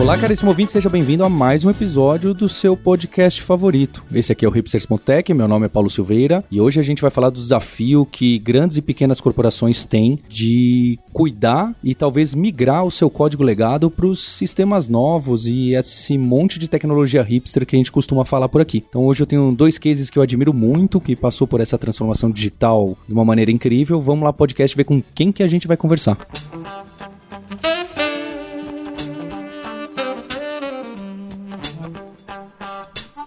Olá, caríssimo ouvinte, seja bem-vindo a mais um episódio do seu podcast favorito. Esse aqui é o Hipsters.tech, meu nome é Paulo Silveira e hoje a gente vai falar do desafio que grandes e pequenas corporações têm de cuidar e talvez migrar o seu código legado para os sistemas novos e esse monte de tecnologia hipster que a gente costuma falar por aqui. Então hoje eu tenho dois cases que eu admiro muito, que passou por essa transformação digital de uma maneira incrível. Vamos lá, podcast, ver com quem que a gente vai conversar.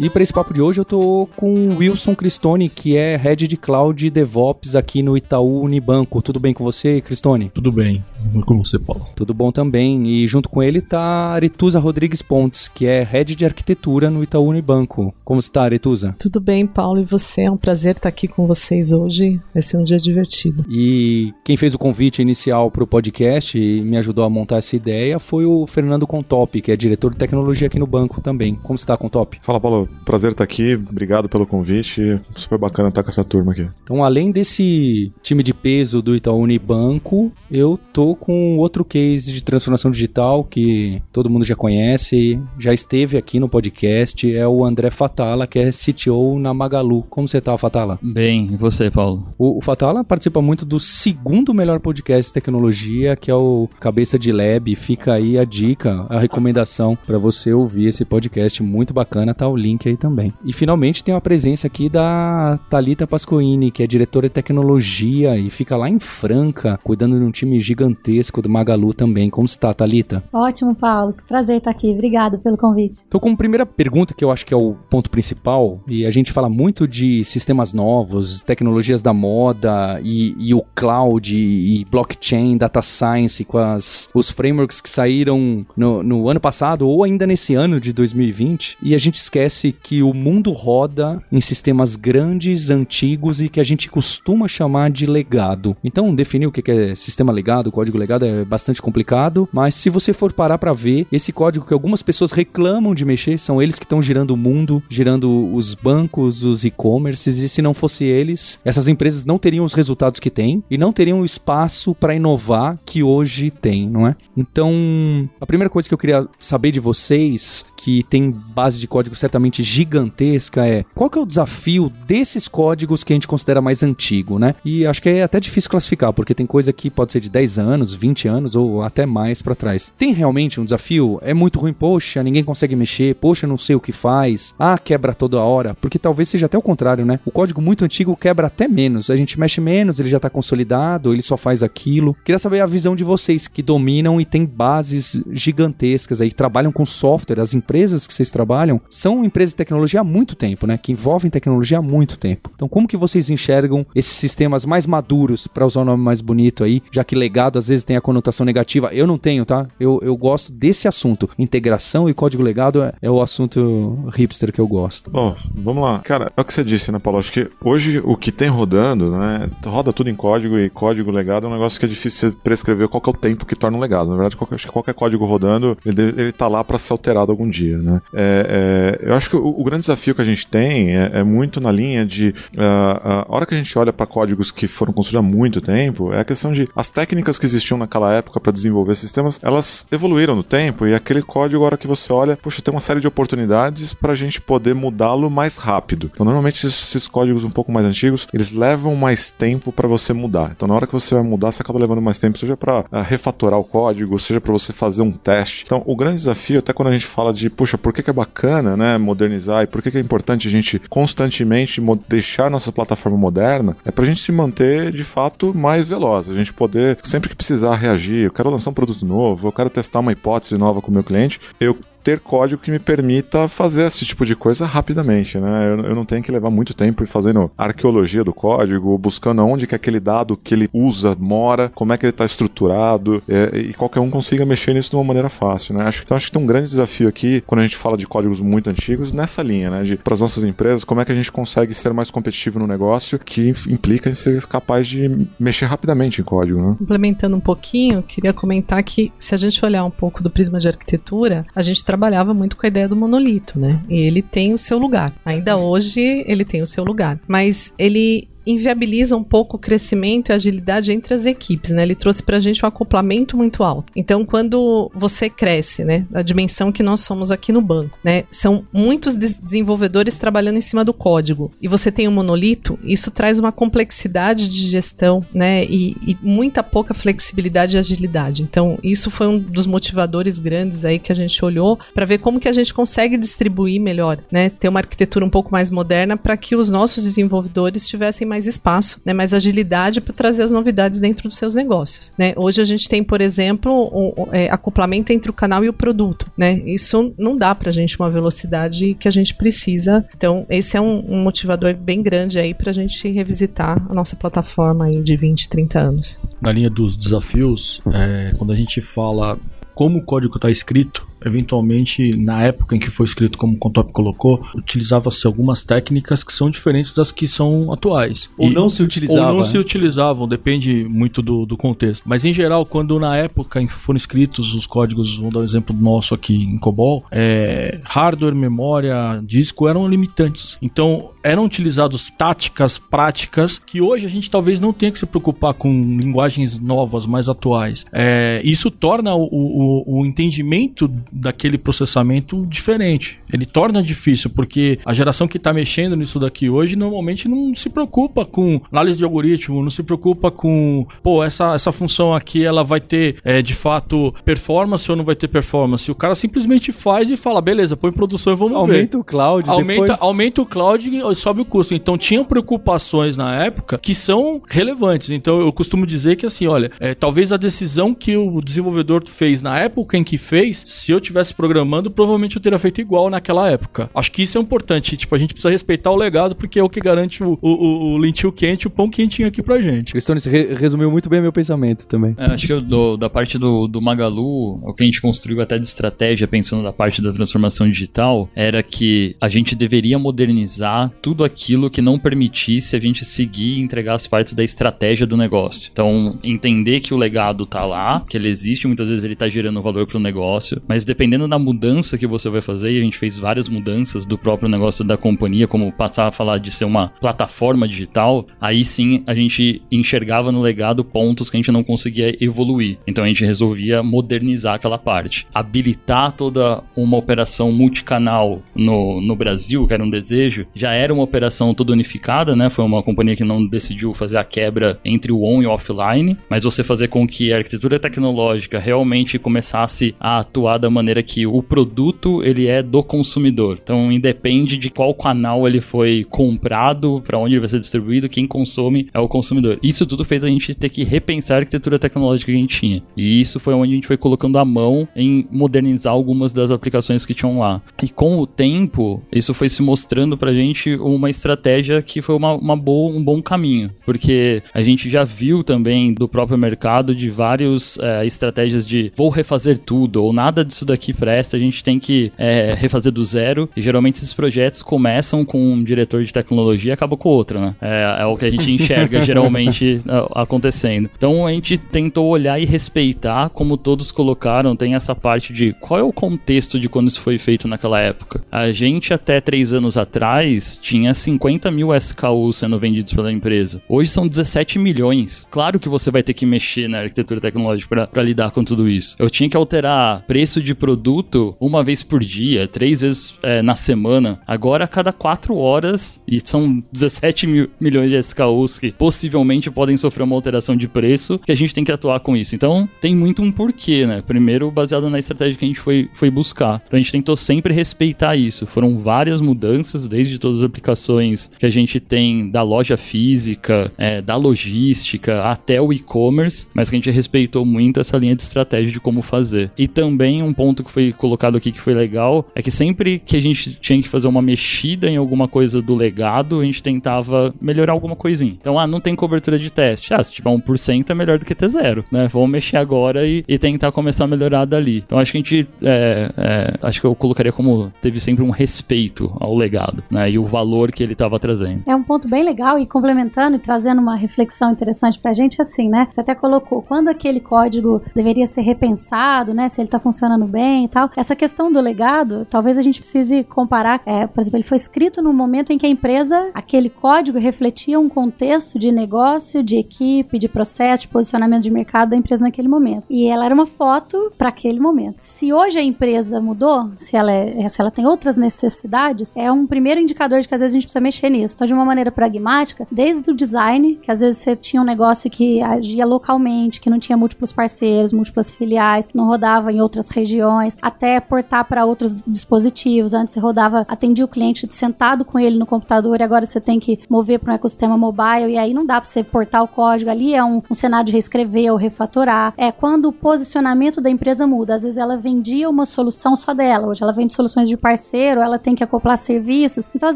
E para esse papo de hoje eu tô com o Wilson Cristone, que é Head de Cloud DevOps aqui no Itaú Unibanco. Tudo bem com você, Cristone? Tudo bem. Com você, Paulo? Tudo bom também. E junto com ele tá Aretusa Rodrigues Pontes, que é Head de Arquitetura no Itaú Unibanco. Como está, Aretusa? Tudo bem, Paulo, e você? É um prazer estar aqui com vocês hoje. Vai ser um dia divertido. E quem fez o convite inicial para o podcast e me ajudou a montar essa ideia foi o Fernando Contop, que é diretor de tecnologia aqui no banco também. Como está, Contop? Fala, Paulo. Prazer estar aqui. Obrigado pelo convite. Super bacana estar com essa turma aqui. Então, além desse time de peso do Itaú Unibanco, eu tô com outro case de transformação digital que todo mundo já conhece, já esteve aqui no podcast, é o André Fatala, que é CTO na Magalu. Como você tá, Fatala? Bem, e você, Paulo? O, o Fatala participa muito do segundo melhor podcast de tecnologia, que é o Cabeça de Lab. Fica aí a dica, a recomendação para você ouvir esse podcast muito bacana, tá o link aí também. E finalmente tem a presença aqui da Talita Pascoini, que é diretora de tecnologia e fica lá em Franca, cuidando de um time gigantesco do Magalu também. Como está, Talita? Ótimo, Paulo. Que prazer estar aqui. Obrigado pelo convite. Então, como primeira pergunta, que eu acho que é o ponto principal, e a gente fala muito de sistemas novos, tecnologias da moda e, e o cloud e blockchain, data science, com as, os frameworks que saíram no, no ano passado ou ainda nesse ano de 2020, e a gente esquece que o mundo roda em sistemas grandes, antigos e que a gente costuma chamar de legado. Então, definir o que é sistema legado, código legado é bastante complicado, mas se você for parar para ver, esse código que algumas pessoas reclamam de mexer, são eles que estão girando o mundo, girando os bancos, os e-commerces, e se não fosse eles, essas empresas não teriam os resultados que têm e não teriam o espaço para inovar que hoje tem, não é? Então, a primeira coisa que eu queria saber de vocês, que tem base de código certamente gigantesca, é qual que é o desafio desses códigos que a gente considera mais antigo, né? E acho que é até difícil classificar, porque tem coisa que pode ser de 10 anos, 20 anos ou até mais para trás. Tem realmente um desafio? É muito ruim, poxa, ninguém consegue mexer, poxa, não sei o que faz, ah, quebra toda hora, porque talvez seja até o contrário, né? O código muito antigo quebra até menos, a gente mexe menos, ele já tá consolidado, ele só faz aquilo. Queria saber a visão de vocês que dominam e têm bases gigantescas aí, trabalham com software, as empresas que vocês trabalham são empresas de tecnologia há muito tempo, né? Que envolvem tecnologia há muito tempo. Então, como que vocês enxergam esses sistemas mais maduros, para usar o um nome mais bonito aí, já que legado às vezes tem a conotação negativa? Eu não tenho, tá? Eu, eu gosto desse assunto. Integração e código legado é, é o assunto hipster que eu gosto. Bom, vamos lá. Cara, é o que você disse, né, Paulo? Acho que hoje o que tem rodando, né? Roda tudo em código e código legado é um negócio que é difícil você prescrever qual é o tempo que torna um legado. Na verdade, qualquer, acho que qualquer código rodando, ele, ele tá lá para ser alterado algum dia, né? É, é, eu acho que o, o, grande desafio que a gente tem é, é muito na linha de uh, a hora que a gente olha para códigos que foram construídos há muito tempo, é a questão de as técnicas que existiam naquela época para desenvolver sistemas, elas evoluíram no tempo e aquele código, a hora que você olha, poxa, tem uma série de oportunidades para a gente poder mudá-lo mais rápido. Então, normalmente esses, códigos um pouco mais antigos, eles levam mais tempo para você mudar. Então, na hora que você vai mudar, você acaba levando mais tempo, seja para uh, refatorar o código, seja para você fazer um teste. Então, o grande desafio, até quando a gente fala de, puxa, por que, que é bacana, né, modernizar e por que, que é importante a gente constantemente deixar nossa plataforma moderna, é para a gente se manter de fato mais veloz, a gente poder sempre que precisar reagir, eu quero lançar um produto novo, eu quero testar uma hipótese nova com o meu cliente, eu ter código que me permita fazer esse tipo de coisa rapidamente, né? Eu, eu não tenho que levar muito tempo fazendo arqueologia do código, buscando onde que aquele dado que ele usa mora, como é que ele está estruturado, é, e qualquer um consiga mexer nisso de uma maneira fácil, né? Acho, então acho que tem um grande desafio aqui, quando a gente fala de códigos muito antigos, nessa linha, né? De para as nossas empresas, como é que a gente consegue ser mais competitivo no negócio, que implica em ser capaz de mexer rapidamente em código, né? Implementando um pouquinho, queria comentar que se a gente olhar um pouco do prisma de arquitetura, a gente trabalhava muito com a ideia do monolito, né? E ele tem o seu lugar. Ainda hoje ele tem o seu lugar. Mas ele inviabiliza um pouco o crescimento e agilidade entre as equipes, né? Ele trouxe pra gente um acoplamento muito alto. Então, quando você cresce, né, a dimensão que nós somos aqui no banco, né, são muitos desenvolvedores trabalhando em cima do código e você tem um monolito, isso traz uma complexidade de gestão, né, e, e muita pouca flexibilidade e agilidade. Então, isso foi um dos motivadores grandes aí que a gente olhou para ver como que a gente consegue distribuir melhor, né, ter uma arquitetura um pouco mais moderna para que os nossos desenvolvedores tivessem mais espaço, né, mais agilidade para trazer as novidades dentro dos seus negócios. Né? Hoje a gente tem, por exemplo, é, acoplamento entre o canal e o produto. Né? Isso não dá para a gente uma velocidade que a gente precisa. Então, esse é um, um motivador bem grande aí para a gente revisitar a nossa plataforma aí de 20, 30 anos. Na linha dos desafios, é, quando a gente fala como o código está escrito, eventualmente, na época em que foi escrito como o Contop colocou, utilizava-se algumas técnicas que são diferentes das que são atuais. Ou e, não se utilizavam. Ou não se utilizavam, depende muito do, do, contexto. Mas em geral, quando na época em que foram escritos os códigos, vamos dar um exemplo nosso aqui em COBOL, é, hardware, memória, disco eram limitantes. Então, eram utilizados táticas, práticas, que hoje a gente talvez não tenha que se preocupar com linguagens novas, mais atuais. É, isso torna o, o, o entendimento daquele processamento diferente. Ele torna difícil, porque a geração que está mexendo nisso daqui hoje normalmente não se preocupa com análise de algoritmo, não se preocupa com, pô, essa, essa função aqui ela vai ter é, de fato performance ou não vai ter performance. O cara simplesmente faz e fala, beleza, põe em produção e vamos aumenta ver. Aumenta o cloud. Aumenta, depois... aumenta o cloud e sobe o custo. Então tinham preocupações na época que são relevantes. Então eu costumo dizer que assim, olha, é, talvez a decisão que o desenvolvedor fez na época em que fez, se eu tivesse programando, provavelmente eu teria feito igual naquela época. Acho que isso é importante. Tipo, a gente precisa respeitar o legado, porque é o que garante o, o, o lentil quente, o pão quentinho aqui pra gente. Cristone, você re resumiu muito bem meu pensamento também. É, acho que eu, da parte do, do Magalu, o que a gente construiu até de estratégia, pensando na parte da transformação digital, era que a gente deveria modernizar tudo aquilo que não permitisse a gente seguir e entregar as partes da estratégia do negócio. Então, entender que o legado tá lá, que ele existe, muitas vezes ele tá gerando valor pro negócio, mas dependendo da mudança que você vai fazer, e a gente fez várias mudanças do próprio negócio da companhia, como passar a falar de ser uma plataforma digital, aí sim a gente enxergava no legado pontos que a gente não conseguia evoluir. Então a gente resolvia modernizar aquela parte. Habilitar toda uma operação multicanal no, no Brasil, que era um desejo, já era uma operação toda unificada, né? Foi uma companhia que não decidiu fazer a quebra entre o on e o offline, mas você fazer com que a arquitetura tecnológica realmente começasse a atuar da maneira que o produto ele é do consumidor. Então independe de qual canal ele foi comprado, para onde ele vai ser distribuído, quem consome é o consumidor. Isso tudo fez a gente ter que repensar a arquitetura tecnológica que a gente tinha. E isso foi onde a gente foi colocando a mão em modernizar algumas das aplicações que tinham lá. E com o tempo, isso foi se mostrando pra gente uma estratégia que foi uma, uma boa, um bom caminho. Porque a gente já viu também do próprio mercado de várias é, estratégias de vou refazer tudo, ou nada disso daqui presta, a gente tem que é, refazer do zero. E geralmente esses projetos começam com um diretor de tecnologia e acabam com outro, né? É, é o que a gente enxerga geralmente acontecendo. Então a gente tentou olhar e respeitar, como todos colocaram, tem essa parte de qual é o contexto de quando isso foi feito naquela época. A gente até três anos atrás tinha 50 mil SKUs sendo vendidos pela empresa. Hoje são 17 milhões. Claro que você vai ter que mexer na arquitetura tecnológica para lidar com tudo isso. Eu tinha que alterar preço de produto uma vez por dia, três vezes é, na semana. Agora, a cada quatro horas, e são 17 mil, milhões de SKUs que possivelmente podem sofrer uma alteração de preço, que a gente tem que atuar com isso. Então, tem muito um porquê, né? Primeiro, baseado na estratégia que a gente foi, foi buscar. Então, a gente tentou sempre respeitar isso. Foram várias mudanças, desde todas as aplicações que a gente tem da loja física, é, da logística, até o e-commerce, mas que a gente respeitou muito essa linha de estratégia de como fazer. E também um ponto que foi colocado aqui que foi legal é que sempre que a gente tinha que fazer uma mexida em alguma coisa do legado, a gente tentava melhorar alguma coisinha. Então, ah, não tem cobertura de teste. Ah, se tiver 1% é melhor do que ter zero, né? Vamos mexer agora e, e tentar começar a melhorar dali. Então, acho que a gente, é, é, acho que eu colocaria como teve sempre um respeito ao legado, né? E o valor que ele estava trazendo. É um ponto bem legal e complementando e trazendo uma reflexão interessante pra gente, assim, né? Você até colocou quando aquele código deveria ser repensado, né? Se ele tá funcionando bem e tal. Essa questão do legado, talvez a gente precise comparar. É, por exemplo, ele foi escrito no momento em que a empresa, aquele código refletia um contexto de negócio, de equipe, de processo, de posicionamento de mercado da empresa naquele momento. E ela era uma foto para aquele momento. Se hoje a empresa mudou, se ela, é, se ela tem outras necessidades, é um primeiro indicador de que às vezes a gente precisa mexer nisso. Então, de uma maneira pragmática, desde o design, que às vezes você tinha um negócio que agia localmente, que não tinha múltiplos parceiros, múltiplas filiais, que não rodava em outras regiões, até portar para outros dispositivos. Antes você rodava, atendia o cliente sentado com ele no computador e agora você tem que mover para um ecossistema mobile e aí não dá para você portar o código ali, é um, um cenário de reescrever ou refatorar. É quando o posicionamento da empresa muda. Às vezes ela vendia uma solução só dela, hoje ela vende soluções de parceiro, ela tem que acoplar serviços. Então, às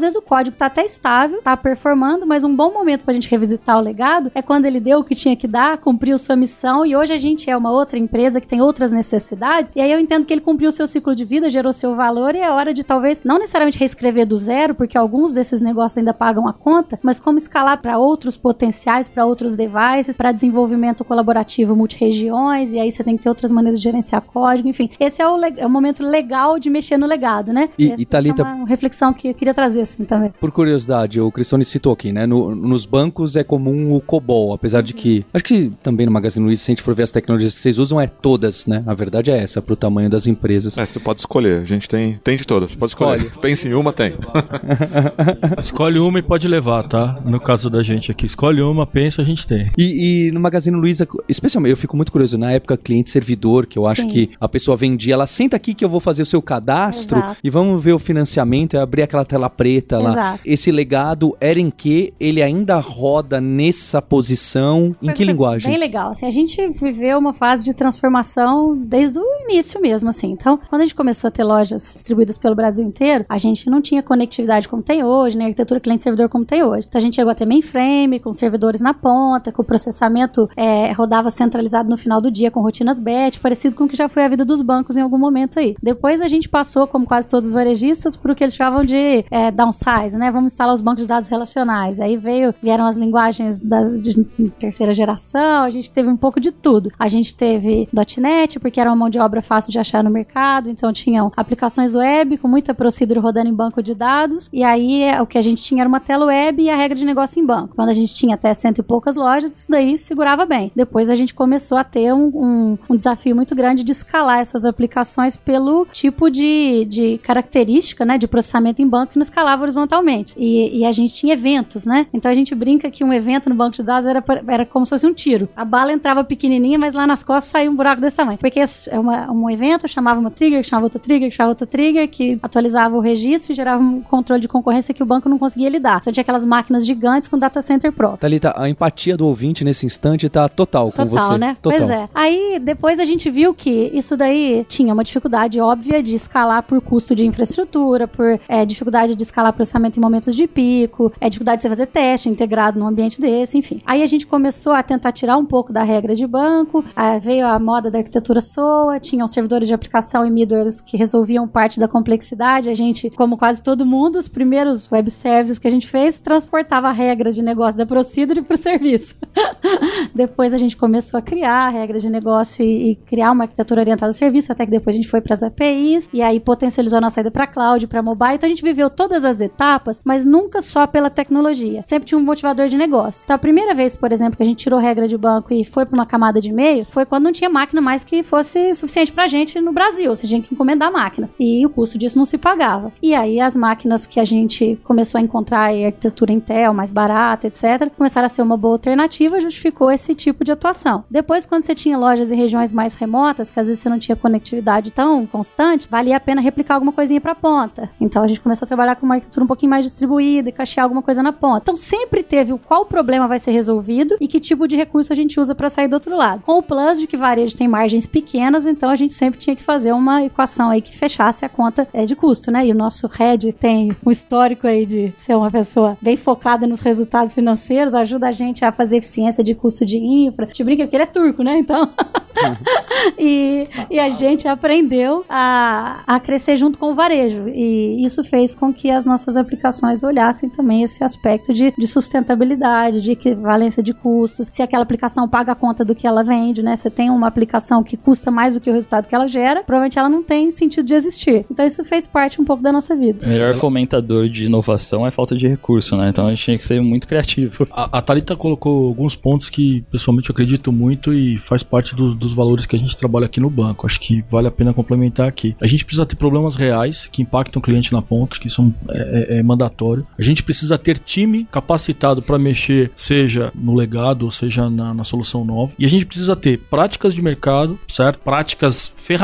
vezes o código tá até estável, tá performando, mas um bom momento pra gente revisitar o legado é quando ele deu o que tinha que dar, cumpriu sua missão e hoje a gente é uma outra empresa que tem outras necessidades. E aí eu entendo que ele cumpriu seu ciclo de vida, gerou seu valor e é hora de talvez não necessariamente reescrever do zero, porque alguns desses negócios ainda pagam a conta, mas como escalar para outros potenciais, para outros devices, para desenvolvimento colaborativo multiregiões, e aí você tem que ter outras maneiras de gerenciar código, enfim. Esse é o, é o momento legal de mexer no legado, né? E, Essa e Thalita, é uma reflexão que eu queria trazer assim também. por curiosidade, o Cristone citou aqui, né? no- nos bancos é comum o COBOL, apesar de que. Acho que também no Magazine Luiza, se a gente for ver as tecnologias que vocês usam, é todas, né? A verdade é essa, pro tamanho das empresas. É, você pode escolher. A gente tem, tem de todas. Você pode escolher. Escolhe. Pense em uma, tem. Escolhe uma e pode levar, tá? No caso da gente aqui. Escolhe uma, pensa, a gente tem. E, e no Magazine Luiza, especialmente, eu fico muito curioso, na época cliente-servidor, que eu acho Sim. que a pessoa vendia, ela senta aqui que eu vou fazer o seu cadastro Exato. e vamos ver o financiamento, e abrir aquela tela preta lá. Exato. Esse legado era em que ele ainda roda nessa posição, em que linguagem? Bem legal. Assim, a gente viveu uma fase de transformação desde o início mesmo, assim. Então, quando a gente começou a ter lojas distribuídas pelo Brasil inteiro, a gente não tinha conectividade como tem hoje, né? Arquitetura cliente-servidor como tem hoje. Então, a gente chegou a ter mainframe, com servidores na ponta, com o processamento é, rodava centralizado no final do dia, com rotinas batch, parecido com o que já foi a vida dos bancos em algum momento aí. Depois, a gente passou, como quase todos os varejistas, por o que eles chamavam de é, downsize, né? Vamos instalar os bancos de dados relacionais. Aí veio, vieram as linguagens da de terceira geração, a gente teve um pouco de tudo. A gente teve .NET, porque era uma mão de obra fácil de achar no mercado, então tinham aplicações web com muita procedure rodando em banco de dados, e aí é, o que a gente tinha era uma tela web e a regra de negócio em banco. Quando a gente tinha até cento e poucas lojas, isso daí segurava bem. Depois a gente começou a ter um, um- um desafio muito grande de escalar essas aplicações pelo tipo de, de característica, né, de processamento em banco que não escalava horizontalmente. E, e a gente tinha eventos, né? Então a gente brinca que um evento no banco de dados era, era como se fosse um tiro. A bala entrava pequenininha, mas lá nas costas saía um buraco desse tamanho. Porque esse é uma- um evento, chamava uma trigger, que chamava outra trigger, chamava outra trigger, que atualizava o registro e gerava um controle de concorrência que o banco não conseguia lidar. Então tinha aquelas máquinas gigantes com data center próprio. Thalita, a empatia do ouvinte nesse instante tá total com Total, você. né? Total. Pois é. Aí depois a gente viu que isso daí tinha uma dificuldade óbvia de escalar por custo de infraestrutura, por é, dificuldade de escalar processamento em momentos de pico, é dificuldade de você fazer teste integrado num ambiente desse, enfim. Aí a gente começou a tentar tirar um pouco da regra de banco, veio a moda da arquitetura SOA, tinham de aplicação e middlewares que resolviam parte da complexidade. A gente, como quase todo mundo, os primeiros web services que a gente fez, transportava a regra de negócio da Procedure para o serviço. depois a gente começou a criar a regra de negócio e, e criar uma arquitetura orientada a serviço, até que depois a gente foi para as APIs e aí potencializou a nossa saída para cloud, para mobile. Então a gente viveu todas as etapas, mas nunca só pela tecnologia. Sempre tinha um motivador de negócio. Então a primeira vez, por exemplo, que a gente tirou regra de banco e foi para uma camada de e-mail, foi quando não tinha máquina mais que fosse suficiente pra gente no Brasil, seja, tinha que encomendar a máquina. E o custo disso não se pagava. E aí as máquinas que a gente começou a encontrar em arquitetura Intel, mais barata, etc., começaram a ser uma boa alternativa, justificou esse tipo de atuação. Depois, quando você tinha lojas em regiões mais remotas, que às vezes você não tinha conectividade tão constante, valia a pena replicar alguma coisinha pra ponta. Então a gente começou a trabalhar com uma arquitetura um pouquinho mais distribuída e cachear alguma coisa na ponta. Então sempre teve o qual problema vai ser resolvido e que tipo de recurso a gente usa pra sair do outro lado. Com o plus de que varejo tem margens pequenas, então a gente sempre tinha que fazer uma equação aí que fechasse a conta é, de custo, né? E o nosso head tem um histórico aí de ser uma pessoa bem focada nos resultados financeiros, ajuda a gente a fazer eficiência de custo de infra. Gente brinca porque ele é turco, né? Então e, e a gente aprendeu a, a crescer junto com o varejo. E isso fez com que as nossas aplicações olhassem também esse aspecto de, de sustentabilidade, de equivalência de custos, se aquela aplicação paga a conta do que ela vende, né? Você tem uma aplicação que custa mais do que o resultado que ela gera, provavelmente ela não tem sentido de existir. Então isso fez parte um pouco da nossa vida. O melhor fomentador de inovação é falta de recurso, né? Então a gente tinha que ser muito criativo. A, a Thalita colocou alguns pontos que pessoalmente eu acredito muito e faz parte dos, dos valores que a gente trabalha aqui no banco. Acho que vale a pena complementar aqui. A gente precisa ter problemas reais que impactam o cliente na ponta, que são é, é, é mandatório. A gente precisa ter time capacitado para mexer, seja no legado, ou seja na, na solução nova. E a gente precisa ter práticas de mercado, certo? Práticas, ferramentas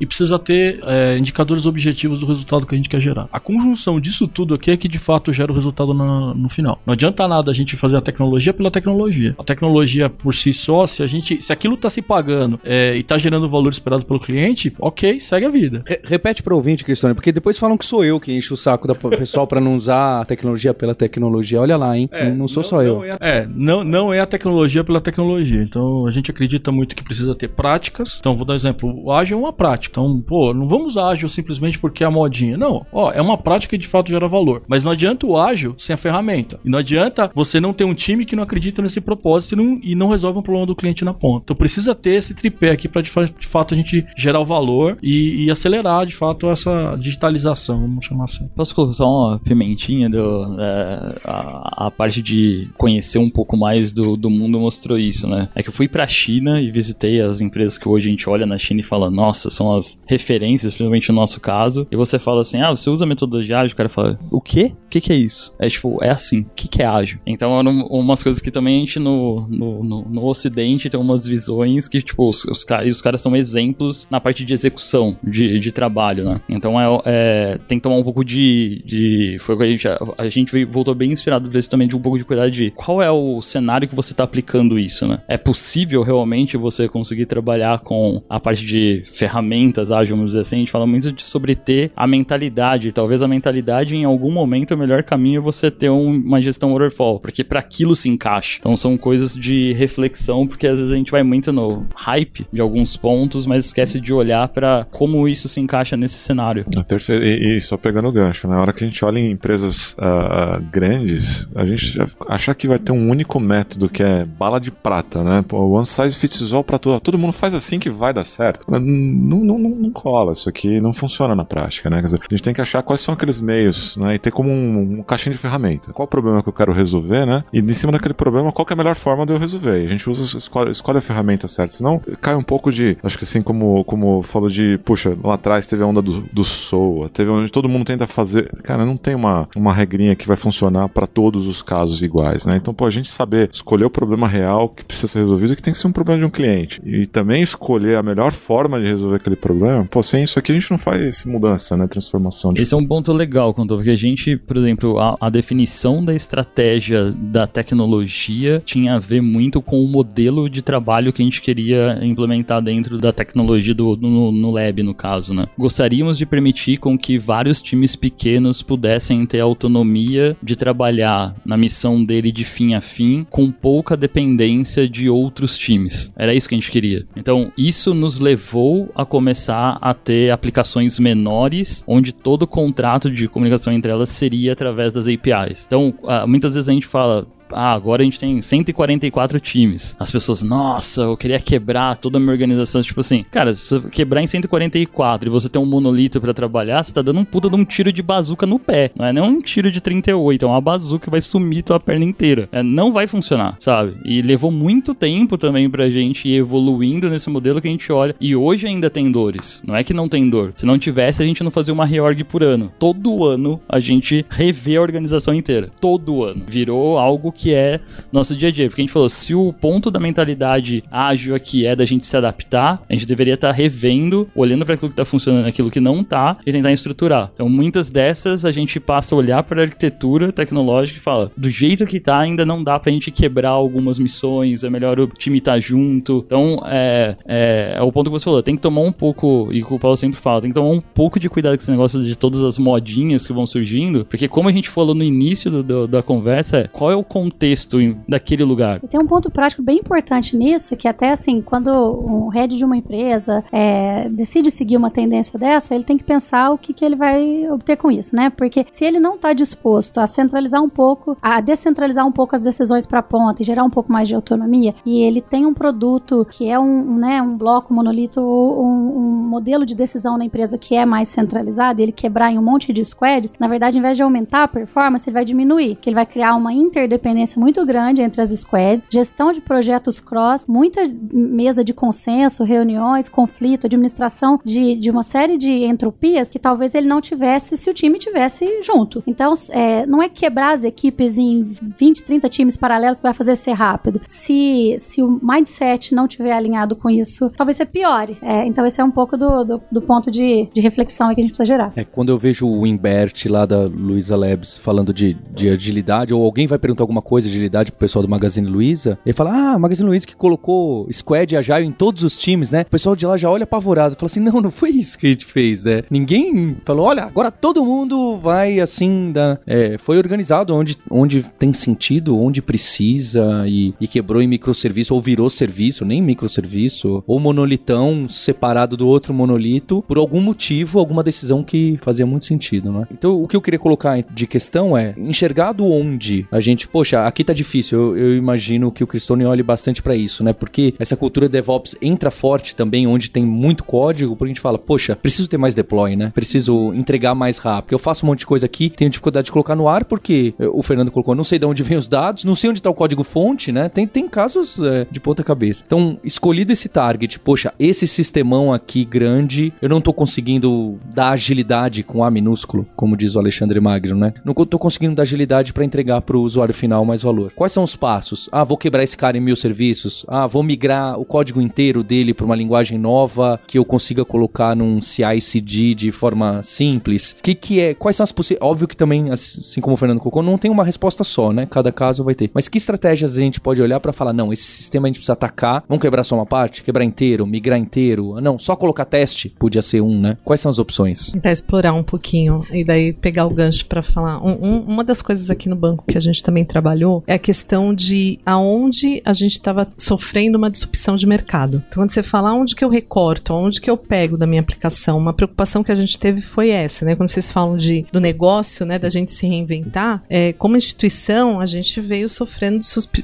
e precisa ter é, indicadores objetivos do resultado que a gente quer gerar. A conjunção disso tudo aqui é que de fato gera o resultado na, no final. Não adianta nada a gente fazer a tecnologia pela tecnologia. A tecnologia por si só, se a gente, se aquilo está se pagando é, e está gerando o valor esperado pelo cliente, ok, segue a vida. Re repete para o ouvinte, Cristiano, porque depois falam que sou eu que encho o saco do pessoal para não usar a tecnologia pela tecnologia. Olha lá, hein? É, não sou não, só eu. é, é, não, não é a tecnologia pela tecnologia. Então a gente acredita muito que precisa ter práticas. Então vou dar um exemplo. O ágil é uma prática. Então, pô, não vamos ágil simplesmente porque é a modinha. Não, ó, é uma prática que de fato gera valor. Mas não adianta o ágil sem a ferramenta. E não adianta você não ter um time que não acredita nesse propósito e não, e não resolve um problema do cliente na ponta. Então precisa ter esse tripé aqui para de, de, fato a gente gerar o valor e, e, acelerar de fato essa digitalização, vamos chamar assim. Posso colocar só uma pimentinha do, é, a, a, parte de conhecer um pouco mais do, do mundo mostrou isso, né? É que eu fui pra China e visitei as empresas que hoje a gente olha na China e fala, nossa, são as referências, principalmente no nosso caso. E você fala assim, ah, você usa metodologia ágil? O cara fala, o quê? O que, que é isso? É tipo, é assim, o que, que é ágil? Então, eram umas coisas que também a gente no, no, no, no ocidente tem umas visões que, tipo, os, os, os caras são exemplos na parte de execução de, de trabalho, né? Então, é, é, tem que tomar um pouco de, de foi o que a gente, a, gente voltou bem inspirado desse também de um pouco de cuidado de qual é o cenário que você está aplicando isso, né? É possível realmente você conseguir trabalhar com a parte de ferramentas, ágil, vamos dizer assim, a gente fala muito de, sobre ter a mentalidade, talvez a mentalidade em algum momento o melhor caminho é você ter um, uma gestão waterfall, porque para aquilo se encaixa. Então são coisas de reflexão, porque às vezes a gente vai muito no hype de alguns pontos, mas esquece de olhar para como isso se encaixa nesse cenário. É perfeito. E, e, só pegando o gancho, na né? hora que a gente olha em empresas uh, grandes, a gente achar que vai ter um único método que é bala de prata, né? One size fits all para todo. Todo mundo faz assim que vai dar certo. Não, não, não, cola. Isso aqui não funciona na prática, né? Quer dizer, a gente tem que achar quais são aqueles meios, né? E ter como um, um caixinho de ferramenta. Qual o problema que eu quero resolver, né? E em cima daquele problema, qual é a melhor forma de eu resolver? E a gente usa, escolhe, escolhe a ferramenta certa. Senão cai um pouco de. Acho que assim, como, como falou de. Puxa, lá atrás teve a onda do, do SOA, teve onde todo mundo tenta fazer. Cara, não tem uma, uma regrinha que vai funcionar para todos os casos iguais, né? Então, pô, a gente saber escolher o problema real que precisa ser resolvido, que tem que ser um problema de um cliente. E também escolher a melhor forma de resolver aquele problema. Pô, sem isso aqui a gente não faz mudança, né? Transformação. De... Esse é um ponto legal, quando porque a gente, por exemplo, a, a definição da estratégia da tecnologia tinha a ver muito com o modelo de trabalho que a gente queria implementar dentro da tecnologia do, no, no lab, no caso, né? Gostaríamos de permitir com que vários times pequenos pudessem ter autonomia de trabalhar na missão dele de fim a fim, com pouca dependência de outros times. Era isso que a gente queria. Então, isso nos levou a começar a ter aplicações menores, onde todo contrato de comunicação entre elas seria através das APIs. Então, ah, muitas vezes a gente fala, ah, agora a gente tem 144 times. As pessoas, nossa, eu queria quebrar toda a minha organização. Tipo assim, cara, se você quebrar em 144 e você tem um monolito para trabalhar, você tá dando um puta de um tiro de bazuca no pé. Não é nem um tiro de 38, é uma bazuca que vai sumir tua perna inteira. É, não vai funcionar, sabe? E levou muito tempo também pra gente ir evoluindo nesse modelo que a gente olha. E hoje ainda tem dores. Não é que não tem dor. Se não tivesse, a gente não fazia uma reorg por ano. Todo ano a gente revê a organização inteira. Todo ano. Virou algo que que é nosso dia a dia. Porque a gente falou, se o ponto da mentalidade ágil aqui é da gente se adaptar, a gente deveria estar tá revendo, olhando para aquilo que está funcionando, aquilo que não está, e tentar estruturar. Então, muitas dessas a gente passa a olhar para a arquitetura tecnológica e fala, do jeito que está, ainda não dá para a gente quebrar algumas missões, é melhor o time estar tá junto. Então, é, é, é, o ponto que você falou, tem que tomar um pouco, e o Paulo sempre fala, tem que tomar um pouco de cuidado com esse negócio de todas as modinhas que vão surgindo, porque como a gente falou no início do, do, da conversa, qual é o contexto daquele lugar. E tem um ponto prático bem importante nisso, que até assim, quando um head de uma empresa é, decide seguir uma tendência dessa, ele tem que pensar o que, que ele vai obter com isso, né? Porque se ele não está disposto a centralizar um pouco, a descentralizar um pouco as decisões para a ponta e gerar um pouco mais de autonomia, e ele tem um produto que é um, né, um bloco monolito, um, um modelo de decisão na empresa que é mais centralizado, ele quebrar em um monte de squads, na verdade, ao invés de aumentar a performance, ele vai diminuir, que ele vai criar uma interdependência muito grande entre as squads, gestão de projetos cross, muita mesa de consenso, reuniões, conflito, administração de, de uma série de entropias que talvez ele não tivesse se o time tivesse junto. Então, é, não é quebrar as equipes em 20, 30 times paralelos que vai fazer ser rápido. Se, se o mindset não tiver alinhado com isso, talvez você piore. É, então, esse é um pouco do, do, do ponto de, de reflexão que a gente precisa gerar. É, quando eu vejo o Imbert lá da Luiza Labs falando de, de agilidade, ou alguém vai perguntar alguma coisa de agilidade pro pessoal do Magazine Luiza, ele fala: Ah, Magazine Luiza que colocou Squad e Agile em todos os times, né? O pessoal de lá já olha apavorado, fala assim: Não, não foi isso que a gente fez, né? Ninguém falou: Olha, agora todo mundo vai assim. Da... É, foi organizado onde, onde tem sentido, onde precisa e, e quebrou em microserviço, ou virou serviço, nem microserviço, ou monolitão separado do outro monolito por algum motivo, alguma decisão que fazia muito sentido, né? Então, o que eu queria colocar de questão é enxergado onde a gente, poxa, aqui tá difícil. Eu, eu imagino que o Cristone olhe bastante para isso, né? Porque essa cultura DevOps entra forte também onde tem muito código, porque a gente fala, poxa, preciso ter mais deploy, né? Preciso entregar mais rápido. Eu faço um monte de coisa aqui, tenho dificuldade de colocar no ar porque o Fernando colocou, não sei de onde vem os dados, não sei onde tá o código fonte, né? Tem, tem casos é, de ponta cabeça. Então, escolhido esse target, poxa, esse sistemão aqui grande, eu não tô conseguindo dar agilidade com A minúsculo, como diz o Alexandre Magno, né? Não tô conseguindo dar agilidade para entregar para o usuário final mais valor. Quais são os passos? Ah, vou quebrar esse cara em mil serviços. Ah, vou migrar o código inteiro dele para uma linguagem nova que eu consiga colocar num CI/CD de forma simples. Que que é? Quais são as possíveis? Óbvio que também, assim como o Fernando colocou, não tem uma resposta só, né? Cada caso vai ter. Mas que estratégias a gente pode olhar para falar, não, esse sistema a gente precisa atacar, vamos quebrar só uma parte, quebrar inteiro, migrar inteiro. Não, só colocar teste podia ser um, né? Quais são as opções? Tentar explorar um pouquinho e daí pegar o gancho para falar. Um, um, uma das coisas aqui no banco que a gente também trabalhou é a questão de aonde a gente estava sofrendo uma disrupção de mercado. Então, quando você fala aonde que eu recorto, aonde que eu pego da minha aplicação, uma preocupação que a gente teve foi essa, né? Quando vocês falam de, do negócio, né, da gente se reinventar, é, como instituição, a gente veio sofrendo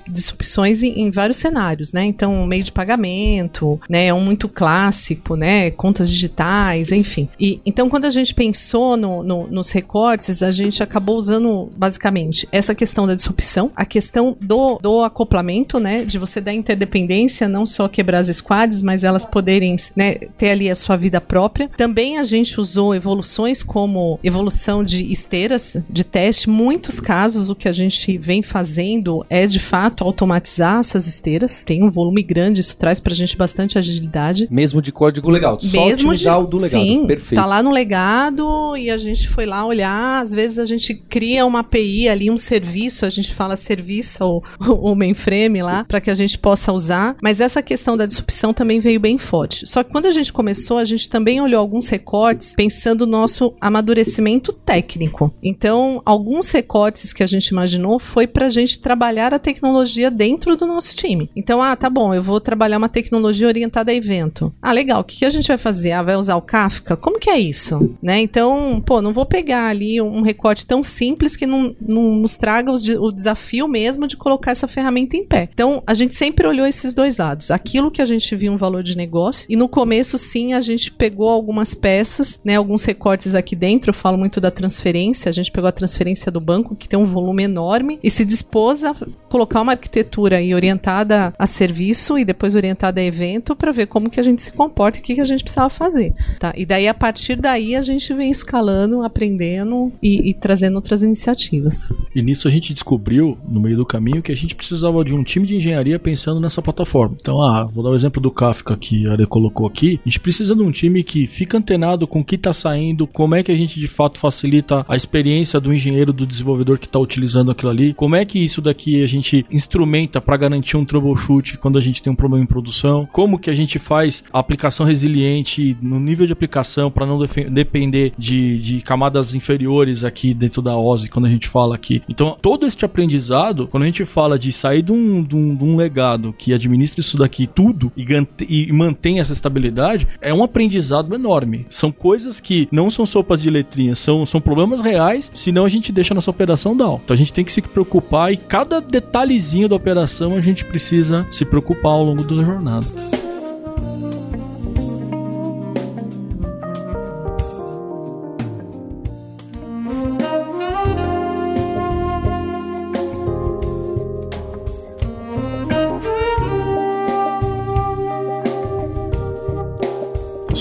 disrupções em, em vários cenários, né? Então, meio de pagamento, né, é um muito clássico, né, contas digitais, enfim. E então, quando a gente pensou no, no, nos recortes, a gente acabou usando basicamente essa questão da disrupção, a questão do, do acoplamento, né, de você dar interdependência, não só quebrar as squads, mas elas poderem né, ter ali a sua vida própria. Também a gente usou evoluções como evolução de esteiras de teste. Muitos casos, o que a gente vem fazendo é de fato automatizar essas esteiras. Tem um volume grande, isso traz pra gente bastante agilidade. Mesmo de código legal, só Mesmo de, o do legado. Sim, Perfeito. tá lá no legado e a gente foi lá olhar. Às vezes a gente cria uma API ali, um serviço, a gente fala serviço ou, ou mainframe lá, para que a gente possa usar. Mas essa questão da disrupção também veio bem forte. Só que quando a gente começou, a gente também olhou alguns recortes pensando no nosso amadurecimento técnico. Então, alguns recortes que a gente imaginou foi para a gente trabalhar a tecnologia dentro do nosso time. Então, ah, tá bom, eu vou trabalhar uma tecnologia orientada a evento. Ah, legal, o que, que a gente vai fazer? Ah, vai usar o Kafka? Como que é isso? Né? Então, pô, não vou pegar ali um recorte tão simples que não, não nos traga os, o desafio mesmo de colocar essa ferramenta em pé. Então, a gente sempre olhou esses dois lados. Aquilo que a gente viu um valor de negócio, e no começo, sim, a gente pegou algumas peças, né, alguns recortes aqui dentro. Eu falo muito da transferência. A gente pegou a transferência do banco, que tem um volume enorme, e se dispôs a colocar uma arquitetura aí orientada a serviço e depois orientada a evento para ver como que a gente se comporta e o que, que a gente precisava fazer. Tá? E daí, a partir daí, a gente vem escalando, aprendendo e, e trazendo outras iniciativas. E nisso a gente descobriu, no meio do caminho, que a gente precisava de um time de engenharia pensando nessa plataforma. Então, ah, vou dar o exemplo do Kafka que a Are colocou aqui. A gente precisa de um time que fica antenado com o que está saindo, como é que a gente de fato facilita a experiência do engenheiro, do desenvolvedor que está utilizando aquilo ali, como é que isso daqui a gente instrumenta para garantir um troubleshoot quando a gente tem um problema em produção, como que a gente faz a aplicação resiliente no nível de aplicação para não depender de, de camadas inferiores aqui dentro da OSI quando a gente fala aqui. Então, todo este aprendizado quando a gente fala de sair de um, de um, de um legado que administra isso daqui tudo e, e mantém essa estabilidade, é um aprendizado enorme. São coisas que não são sopas de letrinha, são, são problemas reais, senão a gente deixa nossa operação down. Então a gente tem que se preocupar e cada detalhezinho da operação a gente precisa se preocupar ao longo da jornada.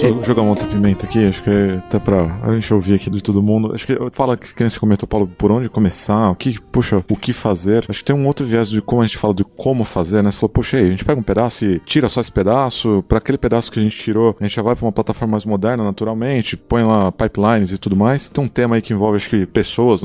Posso jogar uma outra pimenta aqui? Acho que é até pra a gente ouvir aqui de todo mundo. Acho que fala que nem você comentou, Paulo, por onde começar, o que, puxa, o que fazer. Acho que tem um outro viés de como a gente fala de como fazer, né? Você falou, puxa, aí, a gente pega um pedaço e tira só esse pedaço, pra aquele pedaço que a gente tirou, a gente já vai pra uma plataforma mais moderna, naturalmente, põe lá pipelines e tudo mais. Tem um tema aí que envolve, acho que, pessoas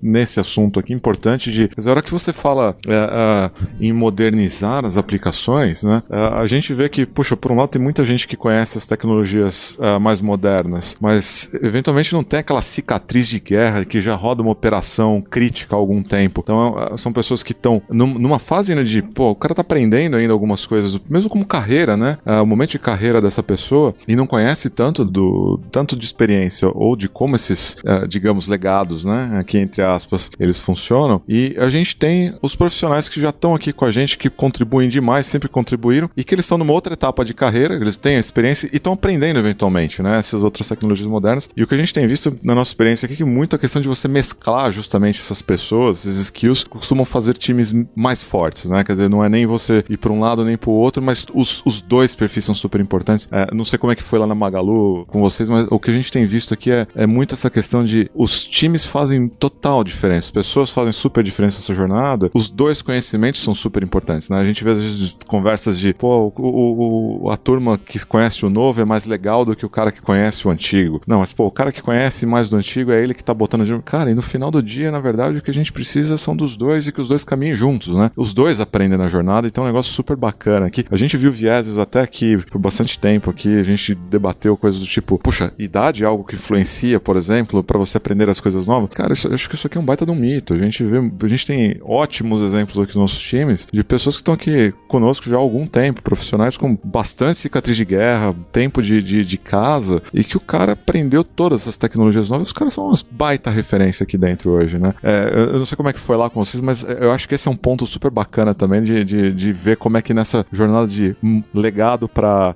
nesse assunto aqui, importante de. Mas a hora que você fala é, é, em modernizar as aplicações, né? é, a gente vê que, puxa, por um lado tem muita gente que conhece as tecnologias é, mais modernas, mas eventualmente não tem aquela cicatriz de guerra que já roda uma operação crítica há algum tempo. Então é, são pessoas que estão num- numa fase ainda de, pô, o cara tá aprendendo ainda algumas coisas, mesmo como carreira, né? É, o momento de carreira dessa pessoa e não conhece tanto do tanto de experiência ou de como esses, é, digamos, legados, né? Aqui entre aspas, eles funcionam. E a gente tem os profissionais que já estão aqui com a gente, que contribuem demais, sempre contribuíram, e que eles estão numa outra etapa de carreira, eles têm a experiência e estão aprendendo eventualmente, né? Essas outras tecnologias modernas. E o que a gente tem visto na nossa experiência aqui é que muito a questão de você mesclar justamente essas pessoas, esses skills, costumam fazer times mais fortes, né? Quer dizer, não é nem você ir para um lado nem para o outro, mas os, os dois perfis são super importantes. É, não sei como é que foi lá na Magalu com vocês, mas o que a gente tem visto aqui é, é muito essa questão de os times fazem total diferença, as pessoas fazem super diferença nessa jornada, os dois conhecimentos são super importantes, né? A gente vê às vezes conversas de, pô, o, o- a turma que conhece o novo é mais legal do que o cara que conhece o antigo. Não, mas pô, o cara que conhece mais do antigo é ele que tá botando de cara, e no final do dia, na verdade, o que a gente precisa são dos dois e que os dois caminhem juntos, né? Os dois aprendem na jornada, então é um negócio super bacana aqui. A gente viu vieses até aqui por bastante tempo aqui, a gente debateu coisas do tipo, puxa, idade é algo que influencia, por exemplo, pra você aprender as coisas novas. Cara, isso- acho que isso aqui é um baita de um mito. A gente vê, a gente tem ótimos exemplos aqui nos nossos times de pessoas que estão aqui conosco já há algum tempo, profissionais com bastante cicatriz de guerra, tempo de, de, de casa, e que o cara aprendeu todas essas tecnologias novas. Os caras são umas baita referência aqui dentro hoje, né? É, eu não sei como é que foi lá com vocês, mas eu acho que esse é um ponto super bacana também de, de, de ver como é que nessa jornada de hum, legado para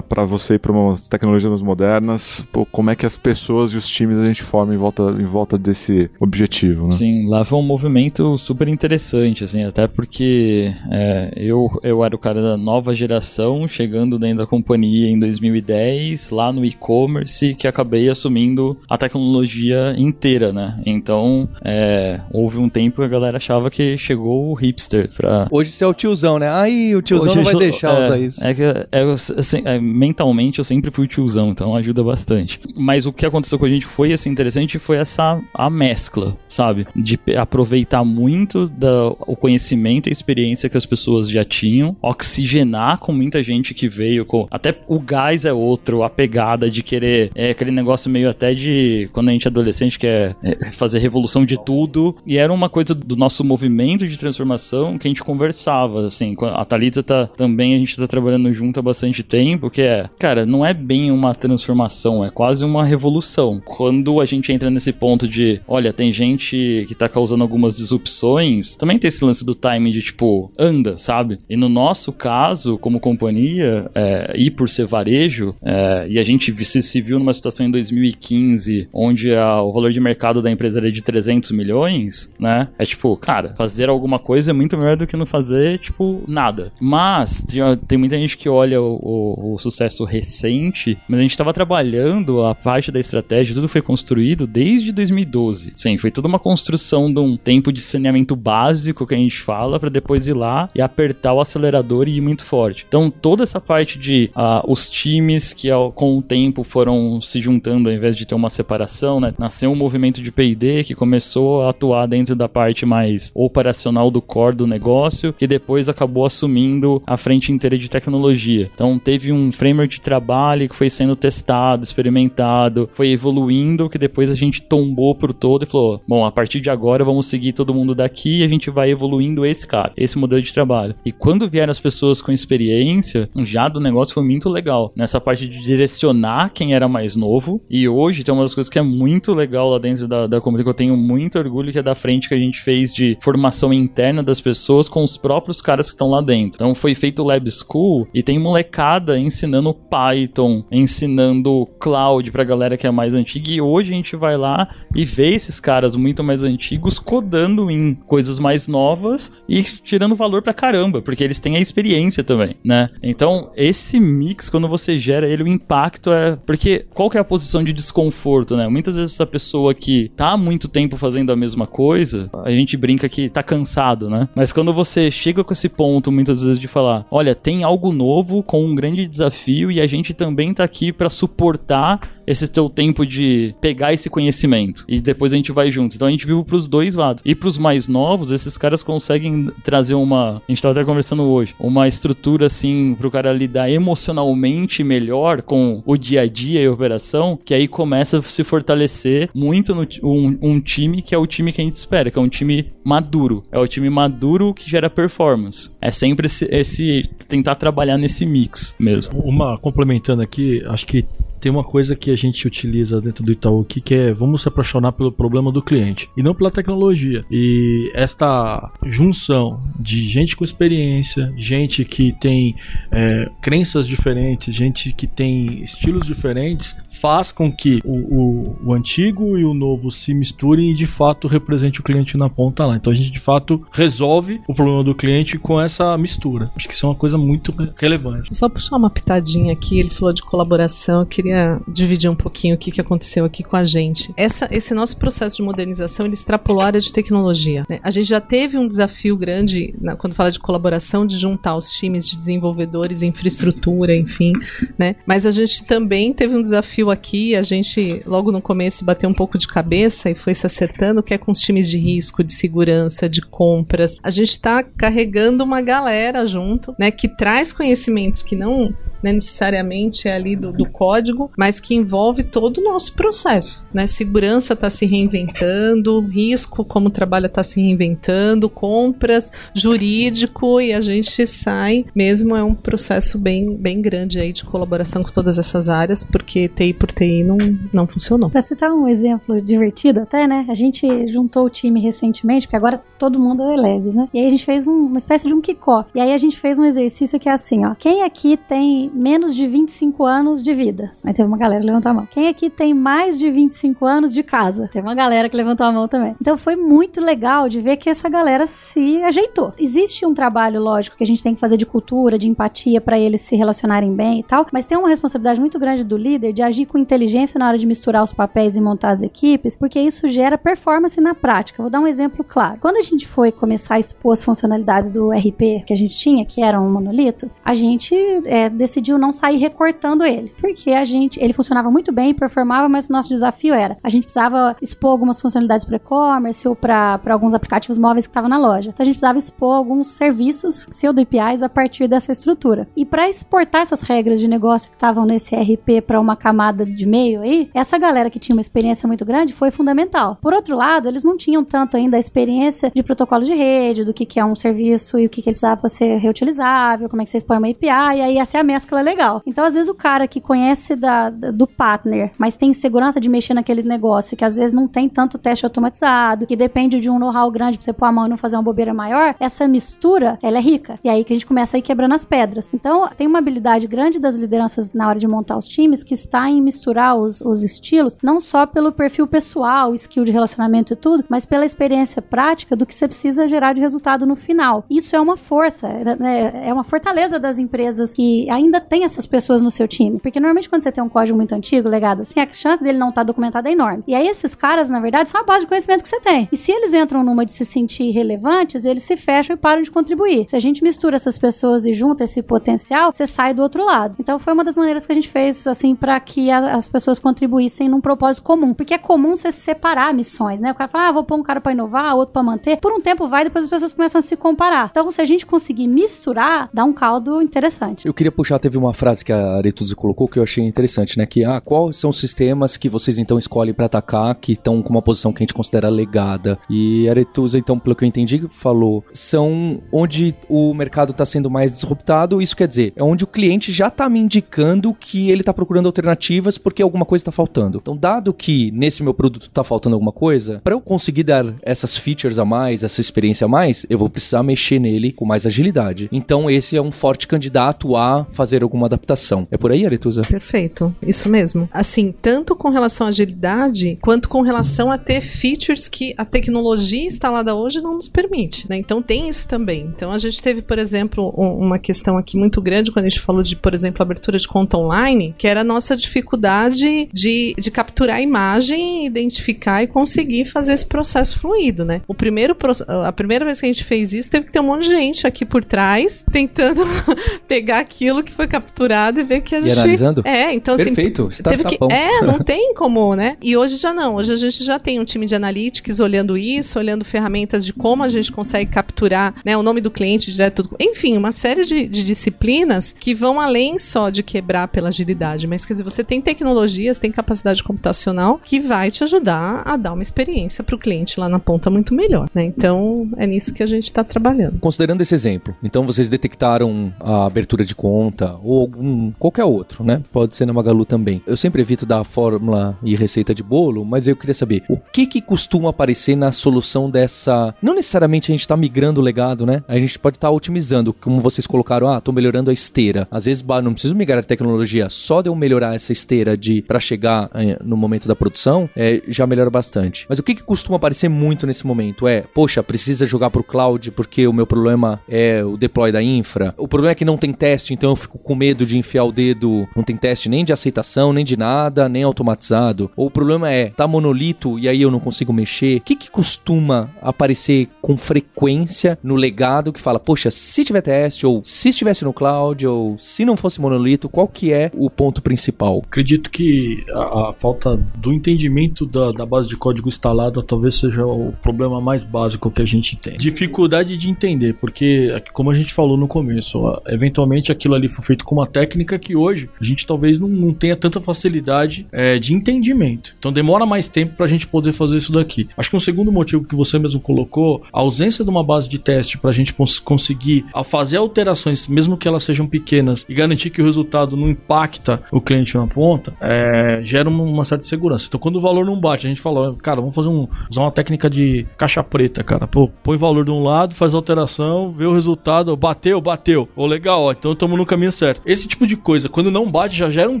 para você ir para umas tecnologias modernas, pô, como é que as pessoas e os times a gente forma em volta, em volta desse objetivo, né? Sim, lá foi um movimento super interessante, assim, até porque é, eu, eu era o cara da nova geração, chegando dentro da companhia em 2010, lá no e-commerce, que acabei assumindo a tecnologia inteira, né? Então, é, houve um tempo que a galera achava que chegou o hipster pra, Hoje você é o tiozão, né? Aí o tiozão Hoje não vai sou- deixar é, usar isso. É que é, assim, é, mentalmente eu sempre fui tiozão, então ajuda bastante. Mas o que aconteceu com a gente foi assim interessante foi essa a mescla, sabe? De aproveitar muito da, o conhecimento e a experiência que as pessoas já tinham, oxigenar com muita gente que veio com até o gás é outro, a pegada de querer é aquele negócio meio até de quando a gente é adolescente quer é, fazer revolução de tudo e era uma coisa do nosso movimento de transformação que a gente conversava assim, a Thalita tá também a gente tá trabalhando junto há bastante tempo, que é, cara, não é bem uma transformação, é quase uma revolução. Quando a gente entra nesse ponto de, olha, tem gente que tá causando algumas disrupções, também tem esse lance do timing de tipo, anda, sabe? E no nosso caso, como companhia, é, e por ser varejo, é, e a gente se, se viu numa situação em 2015, onde a- o valor de mercado da empresa era de 300 milhões, né? É tipo, cara, fazer alguma coisa é muito melhor do que não fazer, tipo, nada. Mas tem, muita gente que olha o, o- o sucesso recente, mas a gente tava trabalhando a parte da estratégia, tudo foi construído desde 2012. Sim, foi toda uma construção de um tempo de saneamento básico que a gente fala, pra depois ir lá e apertar o acelerador e ir muito forte. Então, toda essa parte de ah, os times que com o tempo foram se juntando ao invés de ter uma separação, né? Nasceu um movimento de P&D que começou a atuar dentro da parte mais operacional do core do negócio, que depois acabou assumindo a frente inteira de tecnologia. Então teve um framework de trabalho que foi sendo testado, experimentado, foi evoluindo, que depois a gente tombou pro todo e falou: bom, a partir de agora vamos seguir todo mundo daqui e a gente vai evoluindo esse cara, esse modelo de trabalho. E quando vieram as pessoas com experiência, já do negócio foi muito legal. Nessa parte de direcionar quem era mais novo. E hoje tem uma das coisas que é muito legal lá dentro da, da comunidade, que eu tenho muito orgulho, que é da frente que a gente fez de formação interna das pessoas com os próprios caras que estão lá dentro. Então foi feito Lab School e tem molecada ensinando Python, ensinando Cloud pra galera que é mais antiga. E hoje a gente vai lá e vê esses caras muito mais antigos codando em coisas mais novas e tirando valor pra caramba, porque eles têm a experiência também, né? Então, esse mix, quando você gera ele, o impacto é. Porque qual que é a posição de desconforto, né? Muitas vezes essa pessoa que tá há muito tempo fazendo a mesma coisa, a gente brinca que tá cansado, né? Mas quando você chega com esse ponto, muitas vezes, de falar: olha, tem algo novo com um grande desafio e a gente também tá aqui para suportar esse teu tempo de pegar esse conhecimento e depois a gente vai junto. Então a gente vive pros dois lados. E pros mais novos, esses caras conseguem trazer uma. A gente tava até conversando hoje, uma estrutura assim pro cara lidar emocionalmente melhor com o dia a dia e a operação, que aí começa a se fortalecer muito no um, um time que é o time que a gente espera, que é um time maduro. É o time maduro que gera performance. É sempre esse, esse tentar trabalhar nesse mix mesmo. Uma complementando aqui, acho que tem uma coisa que a gente utiliza dentro do Itaú aqui que é vamos se apaixonar pelo problema do cliente e não pela tecnologia. E esta junção de gente com experiência, gente que tem é, crenças diferentes, gente que tem estilos diferentes, faz com que o, o, o, antigo e o novo se misturem e de fato represente o cliente na ponta lá. Então a gente de fato resolve o problema do cliente com essa mistura. Acho que isso é uma coisa muito relevante. Só puxar uma pitadinha aqui, ele falou de colaboração, eu queria dividir um pouquinho o que, que aconteceu aqui com a gente. Essa, esse nosso processo de modernização, ele extrapolou a área de tecnologia. Né? A gente já teve um desafio grande, na, quando fala de colaboração, de juntar os times de desenvolvedores, infraestrutura, enfim, né? Mas a gente também teve um desafio aqui, a gente logo no começo bateu um pouco de cabeça e foi se acertando, que é com os times de risco, de segurança, de compras. A gente está carregando uma galera junto, né, que traz conhecimentos que não né, necessariamente é ali do, do, código, mas que envolve todo o nosso processo. Né? Segurança está se reinventando, risco como trabalho está se reinventando, compras, jurídico e a gente sai. Mesmo é um processo bem, bem grande aí de colaboração com todas essas áreas, porque TI por TI não, não funcionou. Para citar um exemplo divertido até, né? A gente juntou o time recentemente, porque agora todo mundo é Leves, né? E aí a gente fez um, uma espécie de um kickoff. E aí a gente fez um exercício que é assim, ó. Quem aqui tem menos de 25 anos de vida? Aí teve uma galera que levantou a mão. Quem aqui tem mais de 25 anos de casa? Teve uma galera que levantou a mão também. Então foi muito legal de ver que essa galera se ajeitou. Existe um trabalho, lógico, que a gente tem que fazer de cultura, de empatia para eles se relacionarem bem e tal, mas tem uma responsabilidade muito grande do líder de agir com inteligência na hora de misturar os papéis e montar as equipes, porque isso gera performance na prática. Vou dar um exemplo claro. Quando a gente foi começar a expor as funcionalidades do RP que a gente tinha, que era um monolito, a gente é, decidiu não sair recortando ele, porque a gente, ele funcionava muito bem, performava, mas o nosso desafio era, a gente precisava expor algumas funcionalidades para e-commerce ou para alguns aplicativos móveis que estavam na loja. Então a gente precisava expor alguns serviços pseudo APIs a partir dessa estrutura. E para exportar essas regras de negócio que estavam nesse RP para uma camada de meio aí, essa galera que tinha uma experiência muito grande foi fundamental. Por outro lado, eles não tinham tanto ainda a experiência de protocolo de rede, do que, que é um serviço e o que, que ele precisava ser reutilizável, como é que você expõe uma API, e aí essa é a mescla legal. Então, às vezes, o cara que conhece da, do partner, mas tem segurança de mexer naquele negócio, que às vezes não tem tanto teste automatizado, que depende de um know-how grande pra você pôr a mão e não fazer uma bobeira maior, essa mistura, ela é rica. E aí que a gente começa a ir quebrando as pedras. Então, tem uma habilidade grande das lideranças na hora de montar os times que está em misturar os, os estilos, não só pelo perfil pessoal, skill de relacionamento e tudo, mas pela experiência prática do que você precisa gerar de resultado no final. Isso é uma força, é, é uma fortaleza das empresas que ainda ainda tem essas pessoas no seu time. Porque normalmente quando você tem um código muito antigo, legado assim, a chance dele não estar tá documentado é enorme. E aí esses caras, na verdade, são a base de conhecimento que você tem. E se eles entram numa de se sentir relevantes, eles se fecham e param de contribuir. Se a gente mistura essas pessoas e junta esse potencial, você sai do outro lado. Então foi uma das maneiras que a gente fez, assim, para que a, as pessoas contribuíssem num propósito comum. Porque é comum você separar missões, né? O cara fala, ah, vou pôr um cara pra inovar, outro pra manter. Por um tempo vai, depois as pessoas começam a se comparar. Então, se a gente conseguir misturar, dá um caldo interessante. Eu queria puxar, teve uma frase que a Aretuzi colocou que eu achei interessante, né? Que, ah, quais são os sistemas que vocês então escolhem para atacar que estão com uma posição que a gente considera legada? E a Aretuzi, então, pelo que eu entendi, falou, são onde o mercado está sendo mais disruptado. Isso quer dizer, é onde o cliente já está me indicando que ele está procurando alternativas porque alguma coisa está faltando. Então, dado que nesse meu produto está faltando alguma coisa, para eu conseguir dar essas features a mais, essa experiência a mais, eu vou precisar mexer nele com mais agilidade. Então, esse é um forte candidato a fazer alguma adaptação. É por aí, Aretusa? Perfeito, isso mesmo. Assim, tanto com relação à agilidade, quanto com relação a ter features que a tecnologia instalada hoje não nos permite, né? Então tem isso também. Então a gente teve, por exemplo, um, uma questão aqui muito grande quando a gente falou de, por exemplo, abertura de conta online, que era a nossa dificuldade de, de capturar a imagem, identificar e conseguir fazer esse processo fluido, né? O primeiro, a primeira vez que a gente fez isso, teve que ter um monte de gente aqui por trás tentando pegar aquilo que foi capturado e ver que a gente. E analisando? É, então assim. Perfeito, está teve que... É, não tem como, né? E hoje já não. Hoje a gente já tem um time de analytics olhando isso, olhando ferramentas de como a gente consegue capturar né, o nome do cliente direto. Enfim, uma série de, de disciplinas que vão além só de quebrar pela agilidade. Mas quer dizer, você tem tecnologias, tem capacidade computacional que vai te ajudar a dar uma experiência para o cliente lá na ponta muito melhor. Né? Então, é nisso que a gente está trabalhando. Considerando esse exemplo, então vocês detectaram a abertura de conta ou algum, qualquer outro, né? Pode ser na Magalu também. Eu sempre evito dar fórmula e receita de bolo, mas eu queria saber o que que costuma aparecer na solução dessa. Não necessariamente a gente está migrando o legado, né? A gente pode estar tá otimizando, como vocês colocaram, ah, tô melhorando a esteira. Às vezes, bah, não preciso migrar a tecnologia, só de eu melhorar essa esteira de para chegar eh, no momento da produção, é, já melhora bastante. Mas o que que costuma aparecer muito nesse momento é, poxa, precisa jogar pro cloud porque o meu problema é o deploy da infra. O problema é que não tem teste, então eu fico com medo de enfiar o dedo, não tem teste nem de aceitação, nem de nada, nem automatizado. Ou o problema é, tá monolito e aí eu não consigo mexer. O que que costuma aparecer com frequência no legado que fala, poxa, se tiver teste, ou se estivesse no cloud, ou se não fosse monolito, qual que é o ponto principal? Acredito que a, a falta do entendimento da, da, base de código instalada talvez seja o problema mais básico que a gente tem. Dificuldade de entender, porque, como a gente falou no começo, eventualmente aquilo ali foi feito com uma técnica que hoje a gente talvez não, não tenha tanta facilidade é, de entendimento. Então demora mais tempo para a gente poder fazer isso daqui. Acho que um segundo motivo que você mesmo colocou, a ausência de uma base de teste para a gente conseguir fazer alterações, mesmo que elas sejam pequenas, e garantir que o resultado não impacta o cliente na ponta, é, gera uma, uma, certa segurança. Então, quando o valor não bate, a gente fala, cara, vamos fazer um, usar uma técnica de caixa preta, cara. Pô, põe valor de um lado, faz alteração, vê o resultado, bateu, bateu. Ô, legal, ó, então estamos no caminho certo. Esse tipo de coisa, quando não bate, já gera um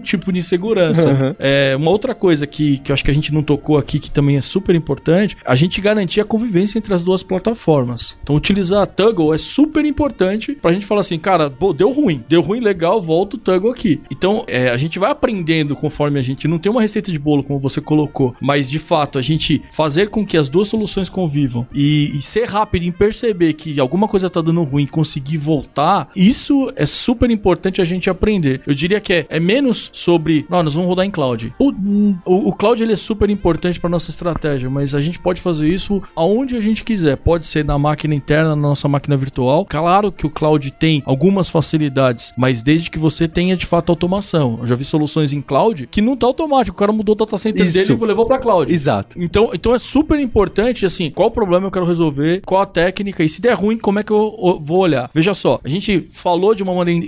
tipo de insegurança. Uhum. É, uma outra coisa que, que eu acho que a gente não tocou aqui, que também é super importante, a gente garantir a convivência entre as duas plataformas. Então, utilizar a Toggle é super importante pra gente falar assim, cara, pô, deu ruim, deu ruim, legal, volta o Toggle aqui. Então, é, a gente vai aprendendo conforme a gente não tem uma receita de bolo, como você colocou, mas de fato, a gente fazer com que as duas soluções convivam e, e ser rápido em perceber que alguma coisa tá dando ruim, conseguir voltar, isso é super importante a gente aprender. Eu diria que é, é menos sobre, nós vamos rodar em cloud. O, o, o cloud ele é super importante para nossa estratégia, mas a gente pode fazer isso aonde a gente quiser. Pode ser na máquina interna, na nossa máquina virtual. Claro que o cloud tem algumas facilidades, mas desde que você tenha de fato automação. Eu já vi soluções em cloud que não tá automático. O cara mudou o data center Isso. dele e levou pra cloud. Exato. Então, então é super importante, assim, qual o problema eu quero resolver, qual a técnica e se der ruim, como é que eu, eu vou olhar. Veja só, a gente falou de uma maneira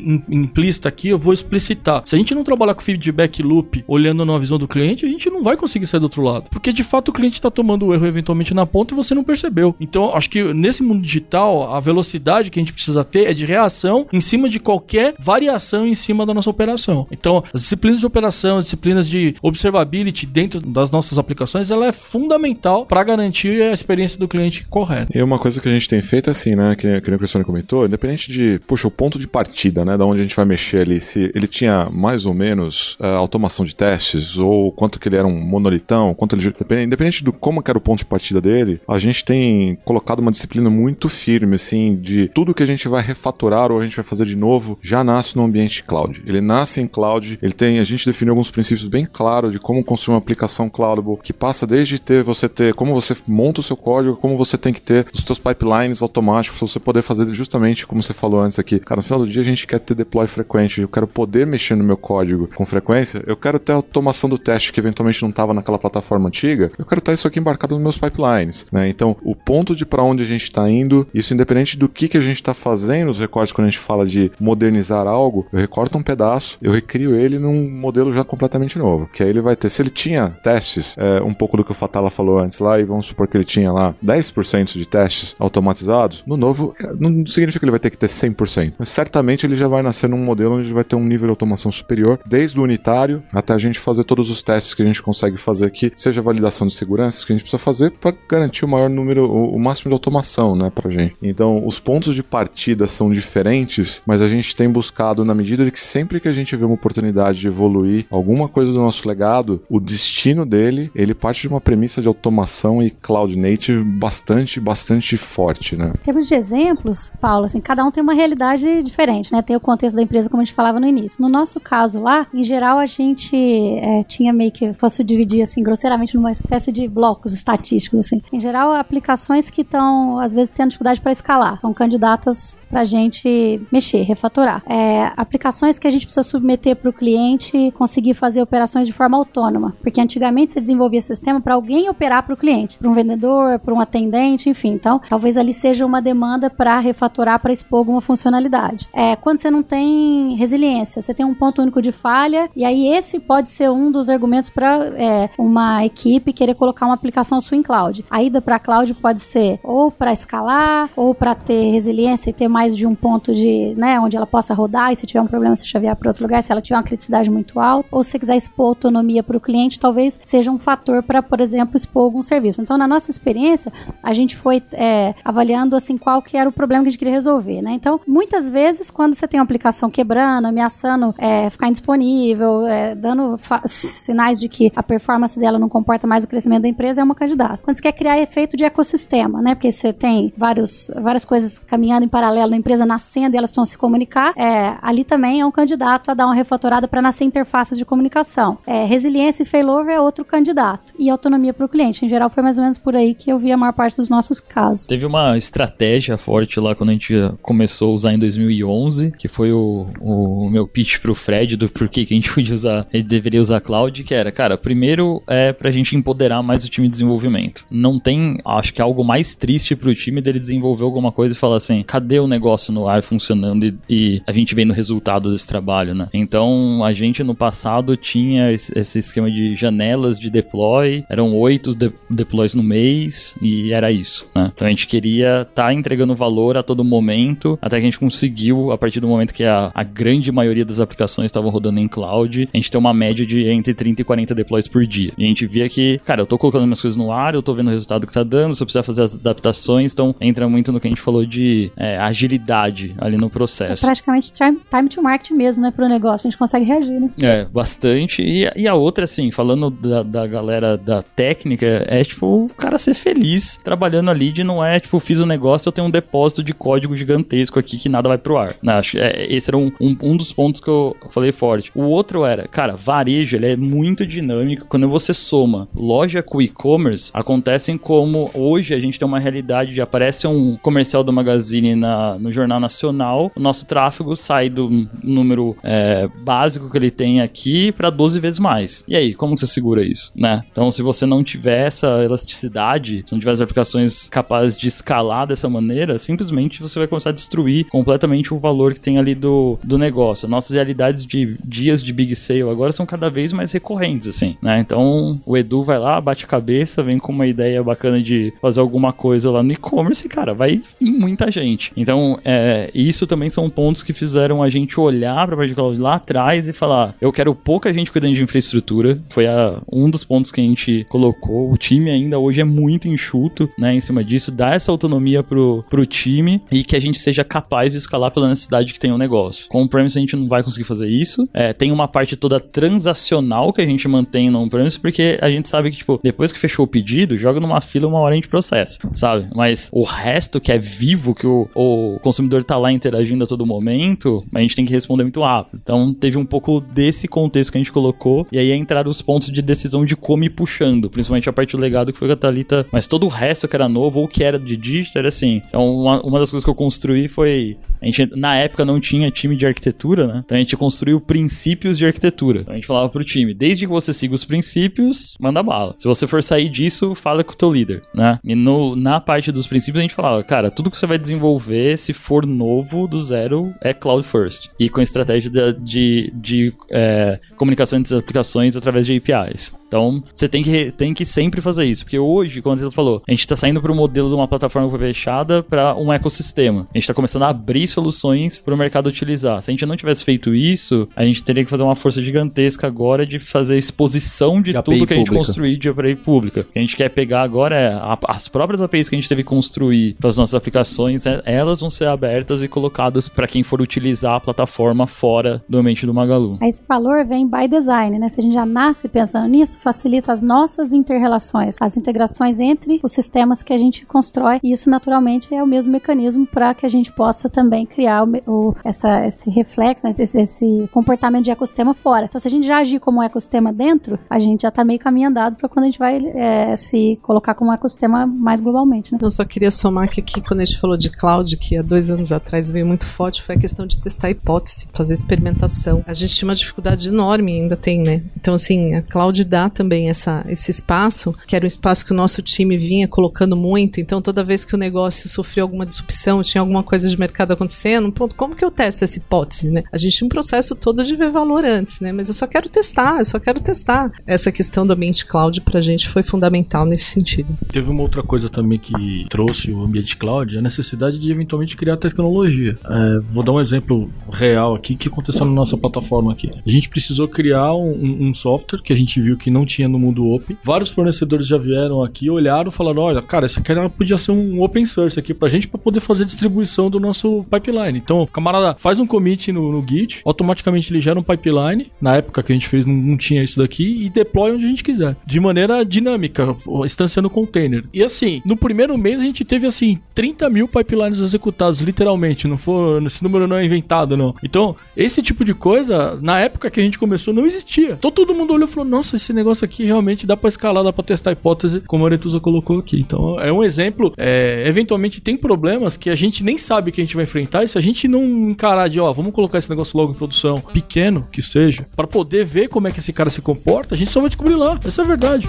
implícita aqui, eu vou explicitar. Se a gente não trabalhar com feedback loop, olhando na visão do cliente, a gente não vai conseguir sair do outro lado. Porque de fato o cliente tá tomando o erro eventualmente na ponta e você não percebeu. Então, acho que nesse mundo digital, a velocidade que a gente precisa ter é de reação em cima de qualquer variação em cima da nossa operação. Então, as disciplinas de operação, as disciplinas de observability dentro das nossas aplicações, ela é fundamental para garantir a experiência do cliente correta. E uma coisa que a gente tem feito é assim, né, que, que a Sônia comentou, independente de, puxa, o ponto de partida, né, da onde a gente vai mexer ali, se ele tinha mais ou menos uh, automação de testes, ou quanto que ele era um monolitão, quanto ele. Independente do como era o ponto de partida dele, a gente tem colocado uma disciplina muito firme, assim, de tudo que a gente vai refatorar ou a gente vai fazer de novo, já nasce no ambiente cloud. Ele nasce em cloud, ele tem, a gente definiu alguns princípios bem claros de como construir uma aplicação cloudable, que passa desde ter você ter como você monta o seu código, como você tem que ter os seus pipelines automáticos para você poder fazer justamente como você falou antes aqui. Cara, no final do dia a gente quer ter deploy frequente, eu quero poder mexer no meu código com frequência, eu quero ter a automação do teste que eventualmente não estava naquela plataforma antiga, eu quero ter isso aqui embarcado nos meus pipelines, né? Então, o ponto de para onde a gente está indo, isso independente do que, que a gente está fazendo, os recortes quando a gente fala de modernizar algo, eu recorto um pedaço, eu recrio ele num modelo já completamente novo, que aí ele vai ter, se ele tinha testes, é, um pouco do que o Fatala falou antes lá, e vamos supor que ele tinha lá 10% de testes automatizados, no novo, não significa que ele vai ter que ter 100%, mas certamente ele já vai nascer num modelo onde vai ter um nível de automação superior, desde o unitário até a gente fazer todos os testes que a gente consegue fazer aqui, seja validação de segurança que a gente precisa fazer para garantir o maior número, o máximo de automação, né, pra gente. Então, os pontos de partida são diferentes, mas a gente tem buscado na medida de que sempre que a gente vê uma oportunidade de evoluir alguma coisa do nosso legado, o destino dele, ele parte de uma premissa de automação e cloud native bastante, bastante forte, né? Em termos de exemplos, Paulo, assim, cada um tem uma realidade diferente, né? Tem o contexto da empresa, como a gente falava no início. No nosso caso lá, em geral, a gente é, tinha meio que, fosse dividir, assim, grosseiramente numa espécie de blocos estatísticos, assim. Em geral, aplicações que estão, às vezes, tendo dificuldade para escalar. São candidatas para a gente mexer, refatorar. É, aplicações que a gente precisa submeter para o cliente conseguir fazer operações de forma autônoma. Porque antigamente você desenvolvia sistema para alguém operar para o cliente, para um vendedor, para um atendente, enfim. Então, talvez ali seja uma demanda para refatorar, para expor alguma funcionalidade. É, quando você não tem resiliência, você tem um ponto único de falha, e aí esse pode ser um dos argumentos para é, uma equipe querer colocar uma aplicação sua em cloud. A ida para cloud pode ser ou para escalar, ou para ter resiliência e ter mais de um ponto de, né, onde ela possa rodar, e se tiver um problema, você chavear para outro lugar, se ela tiver uma criticidade muito alta, ou se você quiser expor autonomia para o cliente, talvez seja um fator para, por exemplo, expor algum serviço. Então, na nossa experiência, a gente foi é, avaliando assim qual que era o problema que a gente queria resolver, né? Então, muitas vezes, quando você tem uma aplicação quebrando, ameaçando é, ficar indisponível, é, dando sinais de que a performance dela não comporta mais o crescimento da empresa, é uma candidata. Quando você quer criar efeito de ecossistema, né? Porque você tem vários, várias coisas caminhando em paralelo, a empresa nascendo e elas precisam se comunicar, é, ali também é um candidato a dar uma refatorada para nascer interfaces de comunicação. É, resiliência e failover é outro candidato. E autonomia para o cliente. Em geral, foi mais ou menos por aí que eu vi a maior parte dos nossos casos. Teve uma estratégia forte lá quando a gente começou a usar em 2011, que foi o, o meu pitch pro Fred do porquê que a gente podia usar, gente deveria usar cloud, que era, cara, primeiro é pra gente empoderar mais o time de desenvolvimento. Não tem, acho que algo mais triste pro time dele desenvolver alguma coisa e falar assim, cadê o negócio no ar funcionando e, e a gente vendo o resultado desse trabalho, né? Então, a gente no passado tinha esse esquema de janelas de deploy, eram oito de deploys no mês e era isso, né? Então a gente queria estar tá entregando valor a todo momento, até que a gente conseguiu, a partir do momento que a, a grande maioria das aplicações estavam rodando em cloud, a gente tem uma média de entre 30 e 40 deploys por dia. E a gente via que, cara, eu tô colocando minhas coisas no ar, eu tô vendo o resultado que tá dando, se eu precisar fazer as adaptações, então entra muito no que a gente falou de é, agilidade ali no processo. É praticamente time to market mesmo, né, pro negócio, a gente consegue reagir, né? É, bastante. E, e a outra, assim, falando da, da galera da técnica, é tipo o cara ser feliz trabalhando ali de não é, tipo, fiz o um negócio, eu tenho um depósito de código gigantesco aqui que nada vai pro ar. Né? Acho que é, esse era um, um, um, dos pontos que eu falei forte. O outro era, cara, varejo, ele é muito dinâmico. Quando você soma loja com e-commerce, acontecem como hoje a gente tem uma realidade de aparece um comercial do Magazine na, no Jornal Nacional, o nosso tráfego sai do número é, básico que ele tem aqui para 12 vezes mais. E aí, como você segura isso, né? Então, se você não tiver essa elasticidade, se não tiver as aplicações capazes de escalar dessa maneira, simplesmente você vai começar a destruir completamente o valor que tem ali do, do negócio. Nossas realidades de dias de Big Sale agora são cada vez mais recorrentes, assim, né? Então, o Edu vai lá, bate a cabeça, vem com uma ideia bacana de fazer alguma coisa lá no e-commerce cara, vai em muita gente. Então, é, isso também são pontos que fizeram a gente olhar para a de lá atrás e falar: eu quero pouca gente cuidando de infraestrutura. Foi a, um dos pontos que a gente colocou. O time ainda hoje é muito enxuto, né? Em cima disso, dá essa autonomia pro, pro time e que a gente seja capaz de escalar pela necessidade que tem o negócio. Negócio. Com on-premise a gente não vai conseguir fazer isso. É, tem uma parte toda transacional que a gente mantém no on-premise, porque a gente sabe que, tipo, depois que fechou o pedido, joga numa fila, uma hora a gente processa, sabe? Mas o resto que é vivo, que o, o consumidor tá lá interagindo a todo momento, a gente tem que responder muito rápido. Então teve um pouco desse contexto que a gente colocou, e aí entraram os pontos de decisão de como ir puxando, principalmente a parte do legado que foi com a Thalita, mas todo o resto que era novo ou que era de digital era assim. Então uma, uma das coisas que eu construí foi, a gente na época não tinha time de arquitetura, né? Então a gente construiu princípios de arquitetura. Então a gente falava pro time, desde que você siga os princípios, manda bala. Se você for sair disso, fala com o teu líder, né? E no, na parte dos princípios a gente falava, cara, tudo que você vai desenvolver, se for novo, do zero, é cloud first. E com estratégia de, de, de é, comunicação entre as aplicações através de APIs. Então, você tem que, tem que sempre fazer isso. Porque hoje, como você falou, a gente está saindo para o modelo de uma plataforma fechada para um ecossistema. A gente está começando a abrir soluções para o mercado utilizar. Se a gente não tivesse feito isso, a gente teria que fazer uma força gigantesca agora de fazer exposição de, De tudo API que a gente pública. construir de API pública. O que a gente quer pegar agora é a- as próprias APIs que a gente teve que construir para as nossas aplicações, é- elas vão ser abertas e colocadas para quem for utilizar a plataforma fora do ambiente do Magalu. Esse valor vem by design, né? Se a gente já nasce pensando nisso, facilita as nossas interrelações, as integrações entre os sistemas que a gente constrói. E isso, naturalmente, é o mesmo mecanismo para que a gente possa também criar o, o- essa, esse reflexo, né? esse, esse comportamento de ecossistema fora. Então, se a gente já agir como um ecossistema dentro, a gente já está meio caminho andado para quando a gente vai é, se colocar como um ecossistema mais globalmente, né? Eu só queria somar que aqui, quando a gente falou de cloud, que há dois anos atrás veio muito forte, foi a questão de testar hipótese, fazer experimentação. A gente tinha uma dificuldade enorme, ainda tem, né? Então, assim, a cloud dá também essa, esse espaço, que era um espaço que o nosso time vinha colocando muito. Então, toda vez que o negócio sofreu alguma disrupção, tinha alguma coisa de mercado acontecendo, pronto, como que eu testo essa hipótese, né? A gente tinha um processo todo de ver valor antes, né? Mas eu só quero testar, eu só quero testar. Essa questão do ambiente cloud pra gente foi fundamental nesse sentido. Teve uma outra coisa também que trouxe o ambiente cloud, a necessidade de eventualmente criar tecnologia. É, vou dar um exemplo real aqui que aconteceu na nossa plataforma aqui. A gente precisou criar um, um software que a gente viu que não tinha no mundo open. Vários fornecedores já vieram aqui, olharam falaram: olha, cara, isso aqui podia ser um open source aqui pra gente pra poder fazer distribuição do nosso pipeline. Então, camarada faz um commit no, no Git, automaticamente ele gera um pipeline. Na época que a gente fez, não, não tinha isso daqui, e deploy onde a gente quiser. De maneira dinâmica, instanciando container. E assim, no primeiro mês a gente teve assim 30 mil pipelines executados, literalmente. Não for, esse número não é inventado, não. Então, esse tipo de coisa, na época que a gente começou, não existia. Então todo mundo olhou e falou: nossa, esse negócio aqui realmente dá pra escalar, dá pra testar a hipótese, como a Aretusa colocou aqui. Então, é um exemplo. É, eventualmente tem problemas que a gente nem sabe que a gente vai enfrentar, e se a gente não encarar de, ó, vamos colocar esse negócio logo em produção, pequeno que seja, pra poder ver como é que esse cara se comporta, a gente só vai descobrir lá. Essa é a verdade.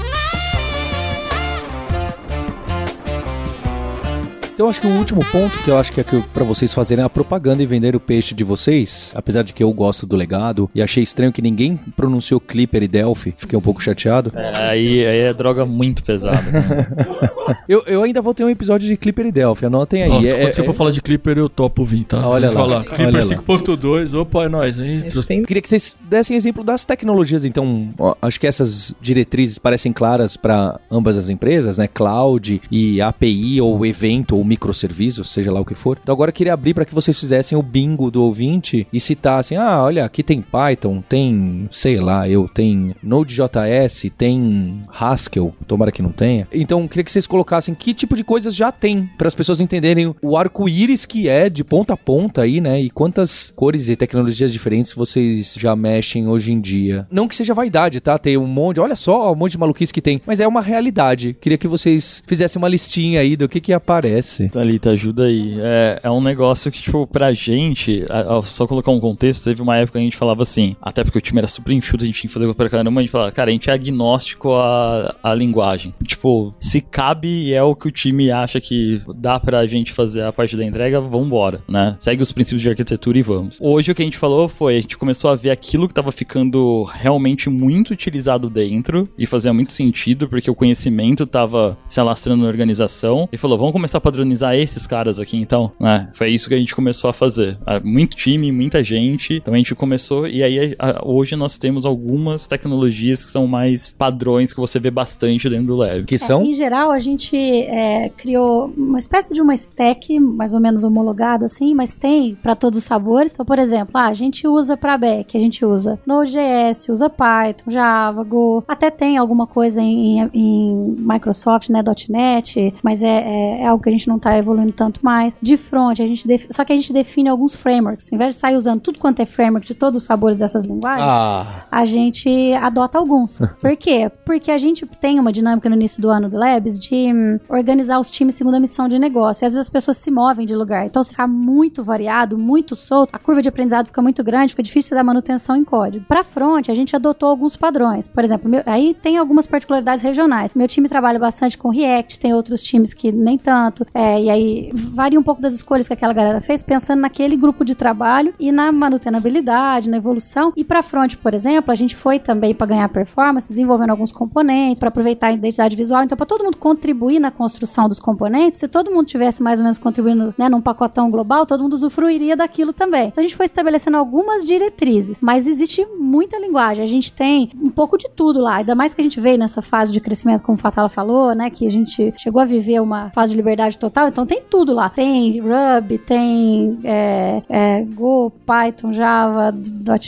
Então acho que o último ponto que eu acho que é pra vocês fazerem a propaganda e vender o peixe de vocês, apesar de que eu gosto do legado e achei estranho que ninguém pronunciou Clipper e Delphi, fiquei um pouco chateado. É, aí, aí é droga muito pesada. Né? Eu, eu ainda vou ter um episódio de Clipper e Delphi, anotem aí. Ó, É- quando é- você for falar de Clipper, eu topo vir, tá? Olha lá, falar. olha Clipper lá. 5.2, opa, é nóis, hein? Tem Queria que vocês dessem exemplo das tecnologias, então, ó, acho que essas diretrizes parecem claras para ambas as empresas, né? Cloud e API ou evento ou microserviço, seja lá o que for. Então agora eu queria abrir para que vocês fizessem o bingo do ouvinte e citassem: "Ah, olha, aqui tem Python, tem, sei lá, eu tem Node.js, tem Haskell, tomara que não tenha". Então, queria que vocês colocassem que tipo de coisas já tem para as pessoas entenderem o arco-íris que é de ponta a ponta aí, né? E quantas cores e tecnologias diferentes vocês já mexem hoje em dia. Não que seja vaidade, tá? Tem um monte, olha só, um monte de maluquice que tem, mas é uma realidade. Queria que vocês fizessem uma listinha aí do que que aparece. Thalita, ajuda aí. É, é um negócio que, tipo, pra gente, a- a- só colocar um contexto, teve uma época que a gente falava assim, até porque o time era super enxuto, a gente tinha que fazer pra caramba, a gente falava, cara, a gente é agnóstico à, à linguagem. Tipo, se cabe e é o que o time acha que dá pra gente fazer a parte da entrega, vambora, né? Segue os princípios de arquitetura e vamos. Hoje o que a gente falou foi, a gente começou a ver aquilo que tava ficando realmente muito utilizado dentro e fazia muito sentido, porque o conhecimento tava se alastrando na organização, e falou, vamos começar a esses caras aqui, então, né? Foi isso que a gente começou a fazer. Ah, Muito time, muita gente. Então a gente começou, e aí hoje nós temos algumas tecnologias que são mais padrões que você vê bastante dentro do Lab. Que É, são? em geral, a gente é, criou uma espécie de uma stack, mais ou menos homologada, assim, mas tem para todos os sabores. Então, por exemplo, ah, a gente usa para back, a gente usa Node.js, usa Python, Java, Go. Até tem alguma coisa em, em Microsoft, né, .NET, mas é, é, é algo que a gente não tá evoluindo tanto mais. De front, a gente defi- só que a gente define alguns frameworks. Em vez de sair usando tudo quanto é framework de todos os sabores dessas linguagens, Ah, a gente adota alguns. Por quê? Porque a gente tem uma dinâmica no início do ano do Labs de hum, organizar os times segundo a missão de negócio. E às vezes as pessoas se movem de lugar. Então, se ficar muito variado, muito solto, a curva de aprendizado fica muito grande, fica difícil dar manutenção em código. Para front, a gente adotou alguns padrões. Por exemplo, meu- aí tem algumas particularidades regionais. Meu time trabalha bastante com React, tem outros times que nem tanto. É, e aí varia um pouco das escolhas que aquela galera fez, pensando naquele grupo de trabalho e na manutenabilidade, na evolução. E para front, por exemplo, a gente foi também para ganhar performance, desenvolvendo alguns componentes, para aproveitar a identidade visual. Então, para todo mundo contribuir na construção dos componentes, se todo mundo tivesse mais ou menos contribuindo né, num pacotão global, todo mundo usufruiria daquilo também. Então, a gente foi estabelecendo algumas diretrizes, mas existe muita linguagem. A gente tem um pouco de tudo lá, ainda mais que a gente veio nessa fase de crescimento, como o Fatala falou, né, que a gente chegou a viver uma fase de liberdade total, então tem tudo lá. Tem Ruby, tem é, é, Go, Python, Java,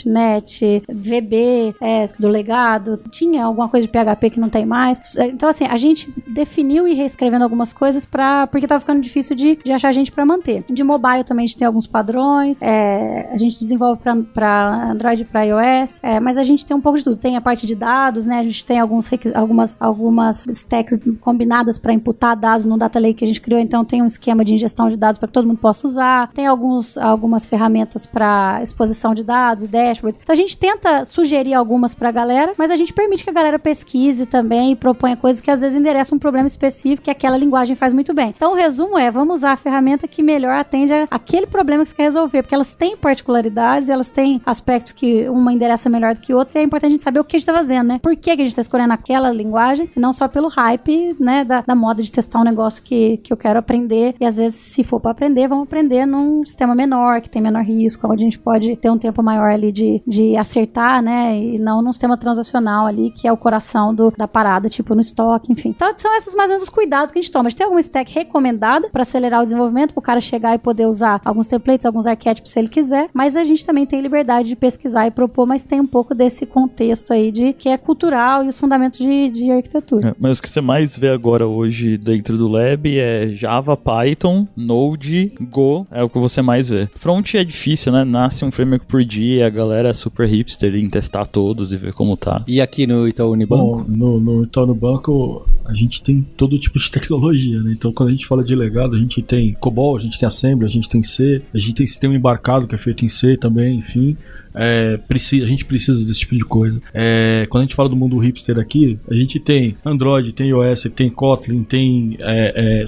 .NET, VB, é, do legado, tinha alguma coisa de PHP que não tem mais. Então, assim, a gente definiu e reescrevendo algumas coisas para porque tava ficando difícil de, de achar gente para manter. De mobile também a gente tem alguns padrões, é, a gente desenvolve para Android e para iOS, é, mas a gente tem um pouco de tudo. Tem a parte de dados, né? A gente tem alguns algumas, algumas stacks combinadas para imputar dados no data lake que a gente criou, então tem um esquema de ingestão de dados para que todo mundo possa usar. Tem alguns, algumas ferramentas para exposição de dados, dashboards. Então a gente tenta sugerir algumas para a galera, mas a gente permite que a galera pesquise também e proponha coisas que às vezes endereçam um problema específico que aquela linguagem faz muito bem. Então o resumo é, vamos usar a ferramenta que melhor atende aquele problema que você quer resolver, porque elas têm particularidades, elas têm aspectos que uma endereça melhor do que outra, e é importante a gente saber o que a gente tá fazendo, né? Por que, que a gente tá escolhendo aquela linguagem, e não só pelo hype, né, da, da moda de testar um negócio que, que eu quero aprender, e às vezes, se for para aprender, vamos aprender num sistema menor, que tem menor risco, onde a gente pode ter um tempo maior ali de, de acertar, né, e não num sistema transacional ali, que é o coração do, da parada, tipo no estoque, enfim. Então, são esses mais ou menos os cuidados que a gente toma. A gente tem alguma stack recomendada para acelerar o desenvolvimento, para o cara chegar e poder usar alguns templates, alguns arquétipos se ele quiser, mas a gente também tem liberdade de pesquisar e propor, mas tem um pouco desse contexto aí de que é cultural e os fundamentos de, de arquitetura. É, Mas o que você mais vê agora hoje dentro do Lab é Java, Python, Node, Go, é o que você mais vê. Front é difícil, né? Nasce um framework por dia, a galera é super hipster em testar todos e ver como tá. e aqui no Itaú Unibanco? Bom, no, no Itaú no Banco a gente tem todo tipo de tecnologia, né? Então quando a gente fala de legado, a gente tem COBOL, a gente tem Assembly, a gente tem C, a gente tem sistema embarcado que é feito em C também, enfim. É, precisa, a gente precisa desse tipo de coisa. É, quando a gente fala do mundo hipster aqui, a gente tem Android, tem iOS, tem Kotlin, tem é, é,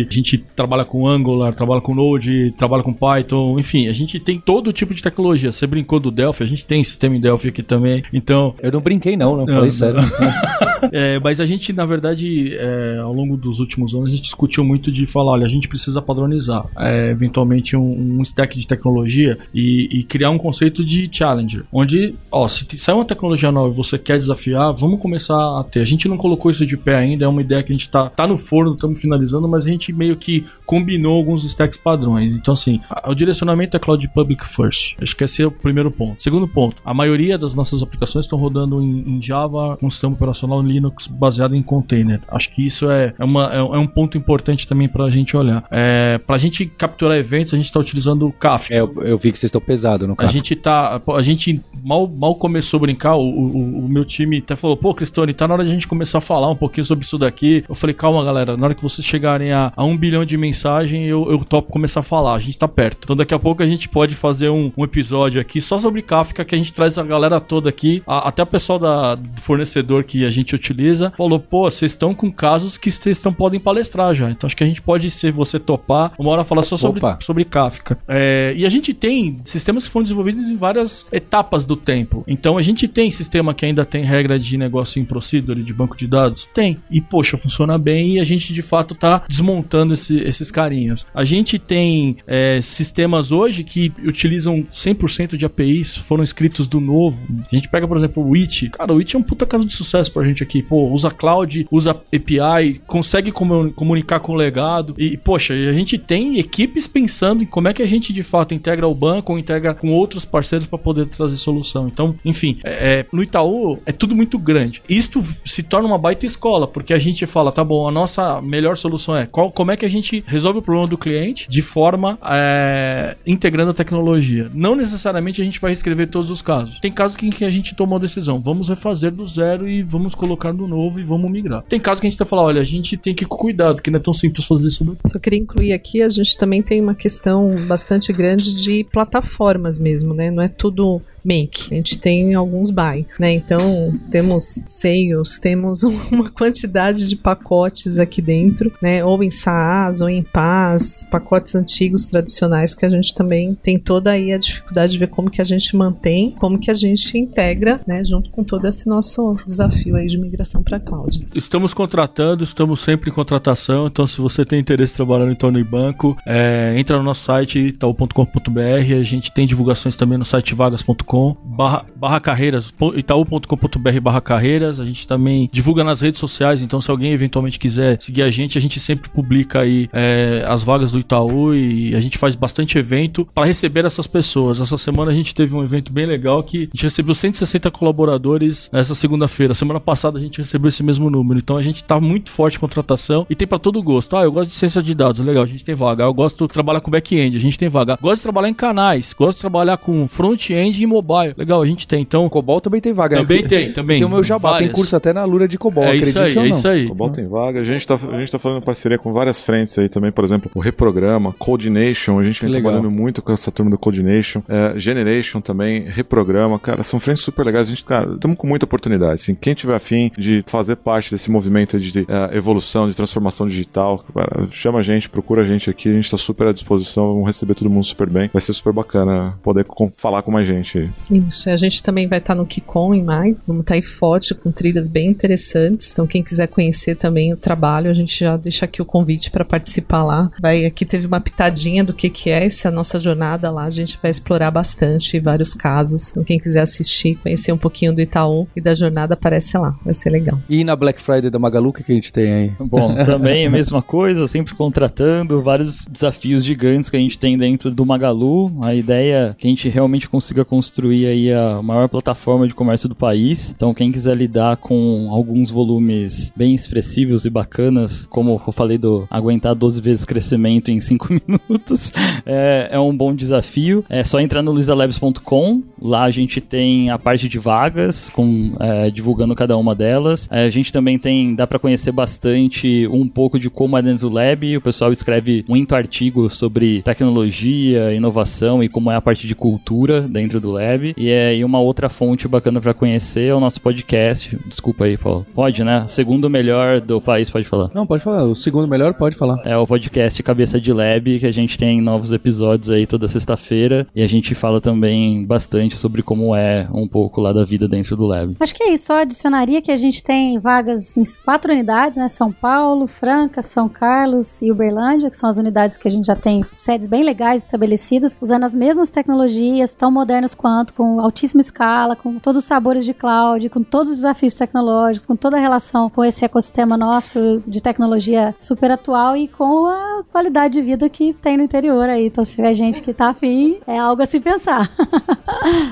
Swift, a gente trabalha com Angular, trabalha com Node, trabalha com Python, enfim, a gente tem todo tipo de tecnologia. Você brincou do Delphi, a gente tem sistema em Delphi aqui também. Então, Eu não brinquei, não, não, Não, falei não. sério. é, mas a gente, na verdade, é, ao longo dos últimos anos, a gente discutiu muito de falar, olha, a gente precisa padronizar, é, eventualmente, um, um stack de tecnologia e, e criar um conceito de challenger, onde, ó, se sair uma tecnologia nova e você quer desafiar, vamos começar a ter. A gente não colocou isso de pé ainda, é uma ideia que a gente tá, tá no forno, estamos finalizando, mas a gente meio que combinou alguns stacks padrões. Então, assim, a- o direcionamento é Cloud Public First. Acho que esse é o primeiro ponto. Segundo ponto, a maioria das nossas aplicações estão rodando em, em Java com sistema operacional Linux baseado em container. Acho que isso é, é, uma- é- é um ponto importante também para a gente olhar. É, para a gente capturar eventos, a gente está utilizando o Kafka. É, eu, eu vi que vocês estão pesado no A carro. gente tá. A gente mal, mal começou a brincar. O, o, o meu time até falou: pô, Cristone, tá na hora de a gente começar a falar um pouquinho sobre isso daqui. Eu falei: calma, galera, na hora que vocês chegarem a, a um bilhão de mensagem, eu, eu topo começar a falar. A gente tá perto. Então daqui a pouco a gente pode fazer um, um episódio aqui só sobre Kafka, que a gente traz a galera toda aqui. A- até o pessoal da, do fornecedor que a gente utiliza falou: pô, vocês estão com casos que vocês estão, podem palestrar já. Então acho que a gente pode, se você topar, uma hora falar só sobre, Opa. sobre Kafka. É, e a gente tem sistemas que foram desenvolvidos em várias etapas do tempo. Então a gente tem sistema que ainda tem regra de negócio em procedure, de banco de dados? Tem. E poxa, funciona bem e a gente de fato tá montando esse- esses carinhas. A gente tem é, sistemas hoje que utilizam 100% de APIs, foram escritos do novo. A gente pega, por exemplo, o Witch. Cara, o Witch é um puta caso de sucesso pra gente aqui. Pô, usa cloud, usa API, consegue comu- comunicar com o legado. E, poxa, a gente tem equipes pensando em como é que a gente de fato integra o banco ou integra com outros parceiros para poder trazer solução. Então, enfim, é- é, no Itaú é tudo muito grande. Isto se torna uma baita escola, porque a gente fala, tá bom, a nossa melhor solução é qual, como é que a gente resolve o problema do cliente de forma é, integrando a tecnologia. Não necessariamente a gente vai reescrever todos os casos. Tem casos em que a gente tomou a decisão, vamos refazer do zero e vamos colocar no novo e vamos migrar. Tem casos que a gente tá falando, olha, a gente tem que cuidado, que não é tão simples fazer isso daqui. Só queria incluir aqui, a gente também tem uma questão bastante grande de plataformas mesmo, né? Não é tudo make. A gente tem alguns buy, né? Então, temos sales, temos uma quantidade de pacotes aqui dentro, né? Ou em SaaS, ou em PaaS, pacotes antigos, tradicionais, que a gente também tem toda aí a dificuldade de ver como que a gente mantém, como que a gente integra, né? Junto com todo esse nosso desafio aí de migração para cloud. Estamos contratando, estamos sempre em contratação, então se você tem interesse trabalhando em torno de banco, é, entra no nosso site itaú.com.br, a gente tem divulgações também no site vagas.com, barra, barra carreiras, itaú.com.br barra carreiras, a gente também divulga nas redes sociais, então se alguém eventualmente quiser seguir a gente, a gente sempre publica aí é, as vagas do Itaú e a gente faz bastante evento para receber essas pessoas. Essa semana a gente teve um evento bem legal que a gente recebeu 160 colaboradores nessa segunda-feira. Semana passada a gente recebeu esse mesmo número. Então a gente tá muito forte em contratação e tem para todo gosto. Ah, eu gosto de ciência de dados, legal, a gente tem vaga. Eu gosto de trabalhar com back-end, a gente tem vaga. Gosto de trabalhar em canais, gosto de trabalhar com front-end e mobile. Legal, a gente tem. Então, Cobol também tem vaga. também né? tem, também. Tem o meu jabá, tem Várias. curso até na Lura de Cobol, É isso aí, é isso aí. Cobol tem vaga. A gente, tá, a gente tá fazendo parceria com várias frentes aí também, por exemplo, o Reprograma, Coordination, a gente vem legal. trabalhando muito com essa turma do Coordination, é, Generation também, Reprograma, cara, são frentes super legais. A gente, cara, estamos com muita oportunidade. Assim, quem tiver afim de fazer parte desse movimento de é, evolução, de transformação digital, cara, chama a gente, procura a gente aqui, a gente tá super à disposição, vamos receber todo mundo super bem. Vai ser super bacana poder com- falar com mais gente Isso, a gente também vai estar no Kikon em maio, vamos estar em Forte com trilhas bem interessantes, então quem quiser conhecer também o trabalho, a gente já deixa aqui o convite para participar lá. Vai, aqui teve uma pitadinha do que que é essa nossa jornada lá, a gente vai explorar bastante vários casos, então quem quiser assistir, conhecer um pouquinho do Itaú e da jornada, aparece lá, vai ser legal. E na Black Friday da Magalu, o que, que a gente tem aí? Bom, também a mesma coisa, sempre contratando, vários desafios gigantes que a gente tem dentro do Magalu. A ideia é que a gente realmente consiga construir aí a maior plataforma de comércio do país. Então, quem quiser lidar com alguns volumes bem expressivos e bacanas, como eu falei do aguentar 12 vezes crescimento em 5 minutos, é, é um bom desafio. É só entrar no luisalabs.com. Lá a gente tem a parte de vagas, com, é, divulgando cada uma delas. É, a gente também tem, dá para conhecer bastante um pouco de como é dentro do lab. O pessoal escreve muito artigo sobre tecnologia, inovação e como é a parte de cultura dentro do lab. E é e uma outra fonte bacana para conhecer é o nosso podcast. Desculpa aí, Paulo. Pode, né? Segundo melhor do país, pode falar. Não, pode falar. O segundo melhor, pode falar. É o podcast Cabeça de Lab, que a gente tem novos episódios aí toda sexta-feira. E a gente fala também bastante sobre como é um pouco lá da vida dentro do Lab. Acho que é isso, só adicionaria que a gente tem vagas em quatro unidades, né? São Paulo, Franca, São Carlos e Uberlândia, que são as unidades que a gente já tem sedes bem legais estabelecidas, usando as mesmas tecnologias, tão modernas quanto, com altíssima escala, com todos os sabores de cloud, com todos os desafios tecnológicos, com toda a relação com esse ecossistema nosso de tecnologia super atual e com a qualidade de vida que tem no interior aí. Então, se tiver gente que tá afim, é algo a se pensar.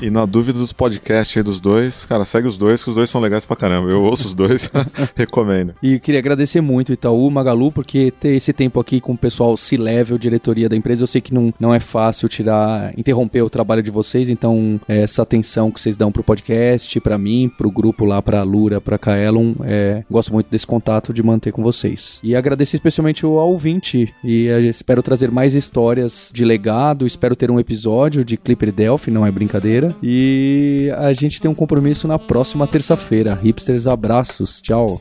E na dúvida dos podcasts aí dos dois, cara, segue os dois, que os dois são legais pra caramba. Eu ouço os dois, recomendo. E queria agradecer muito Itaú, Magalu, porque ter esse tempo aqui com o pessoal C-Level, diretoria da empresa, eu sei que não, não é fácil tirar, interromper o trabalho de vocês, então é, essa atenção que vocês dão pro podcast, pra mim, pro grupo lá, pra Lura, pra Kaelon, é, gosto muito desse contato de manter com vocês. E agradecer especialmente ao ouvinte, e é, espero trazer mais histórias de legado, espero ter um episódio de Clipper Delphi, não é brincadeira, e a gente tem um compromisso na próxima terça-feira. Hipsters, abraços, tchau.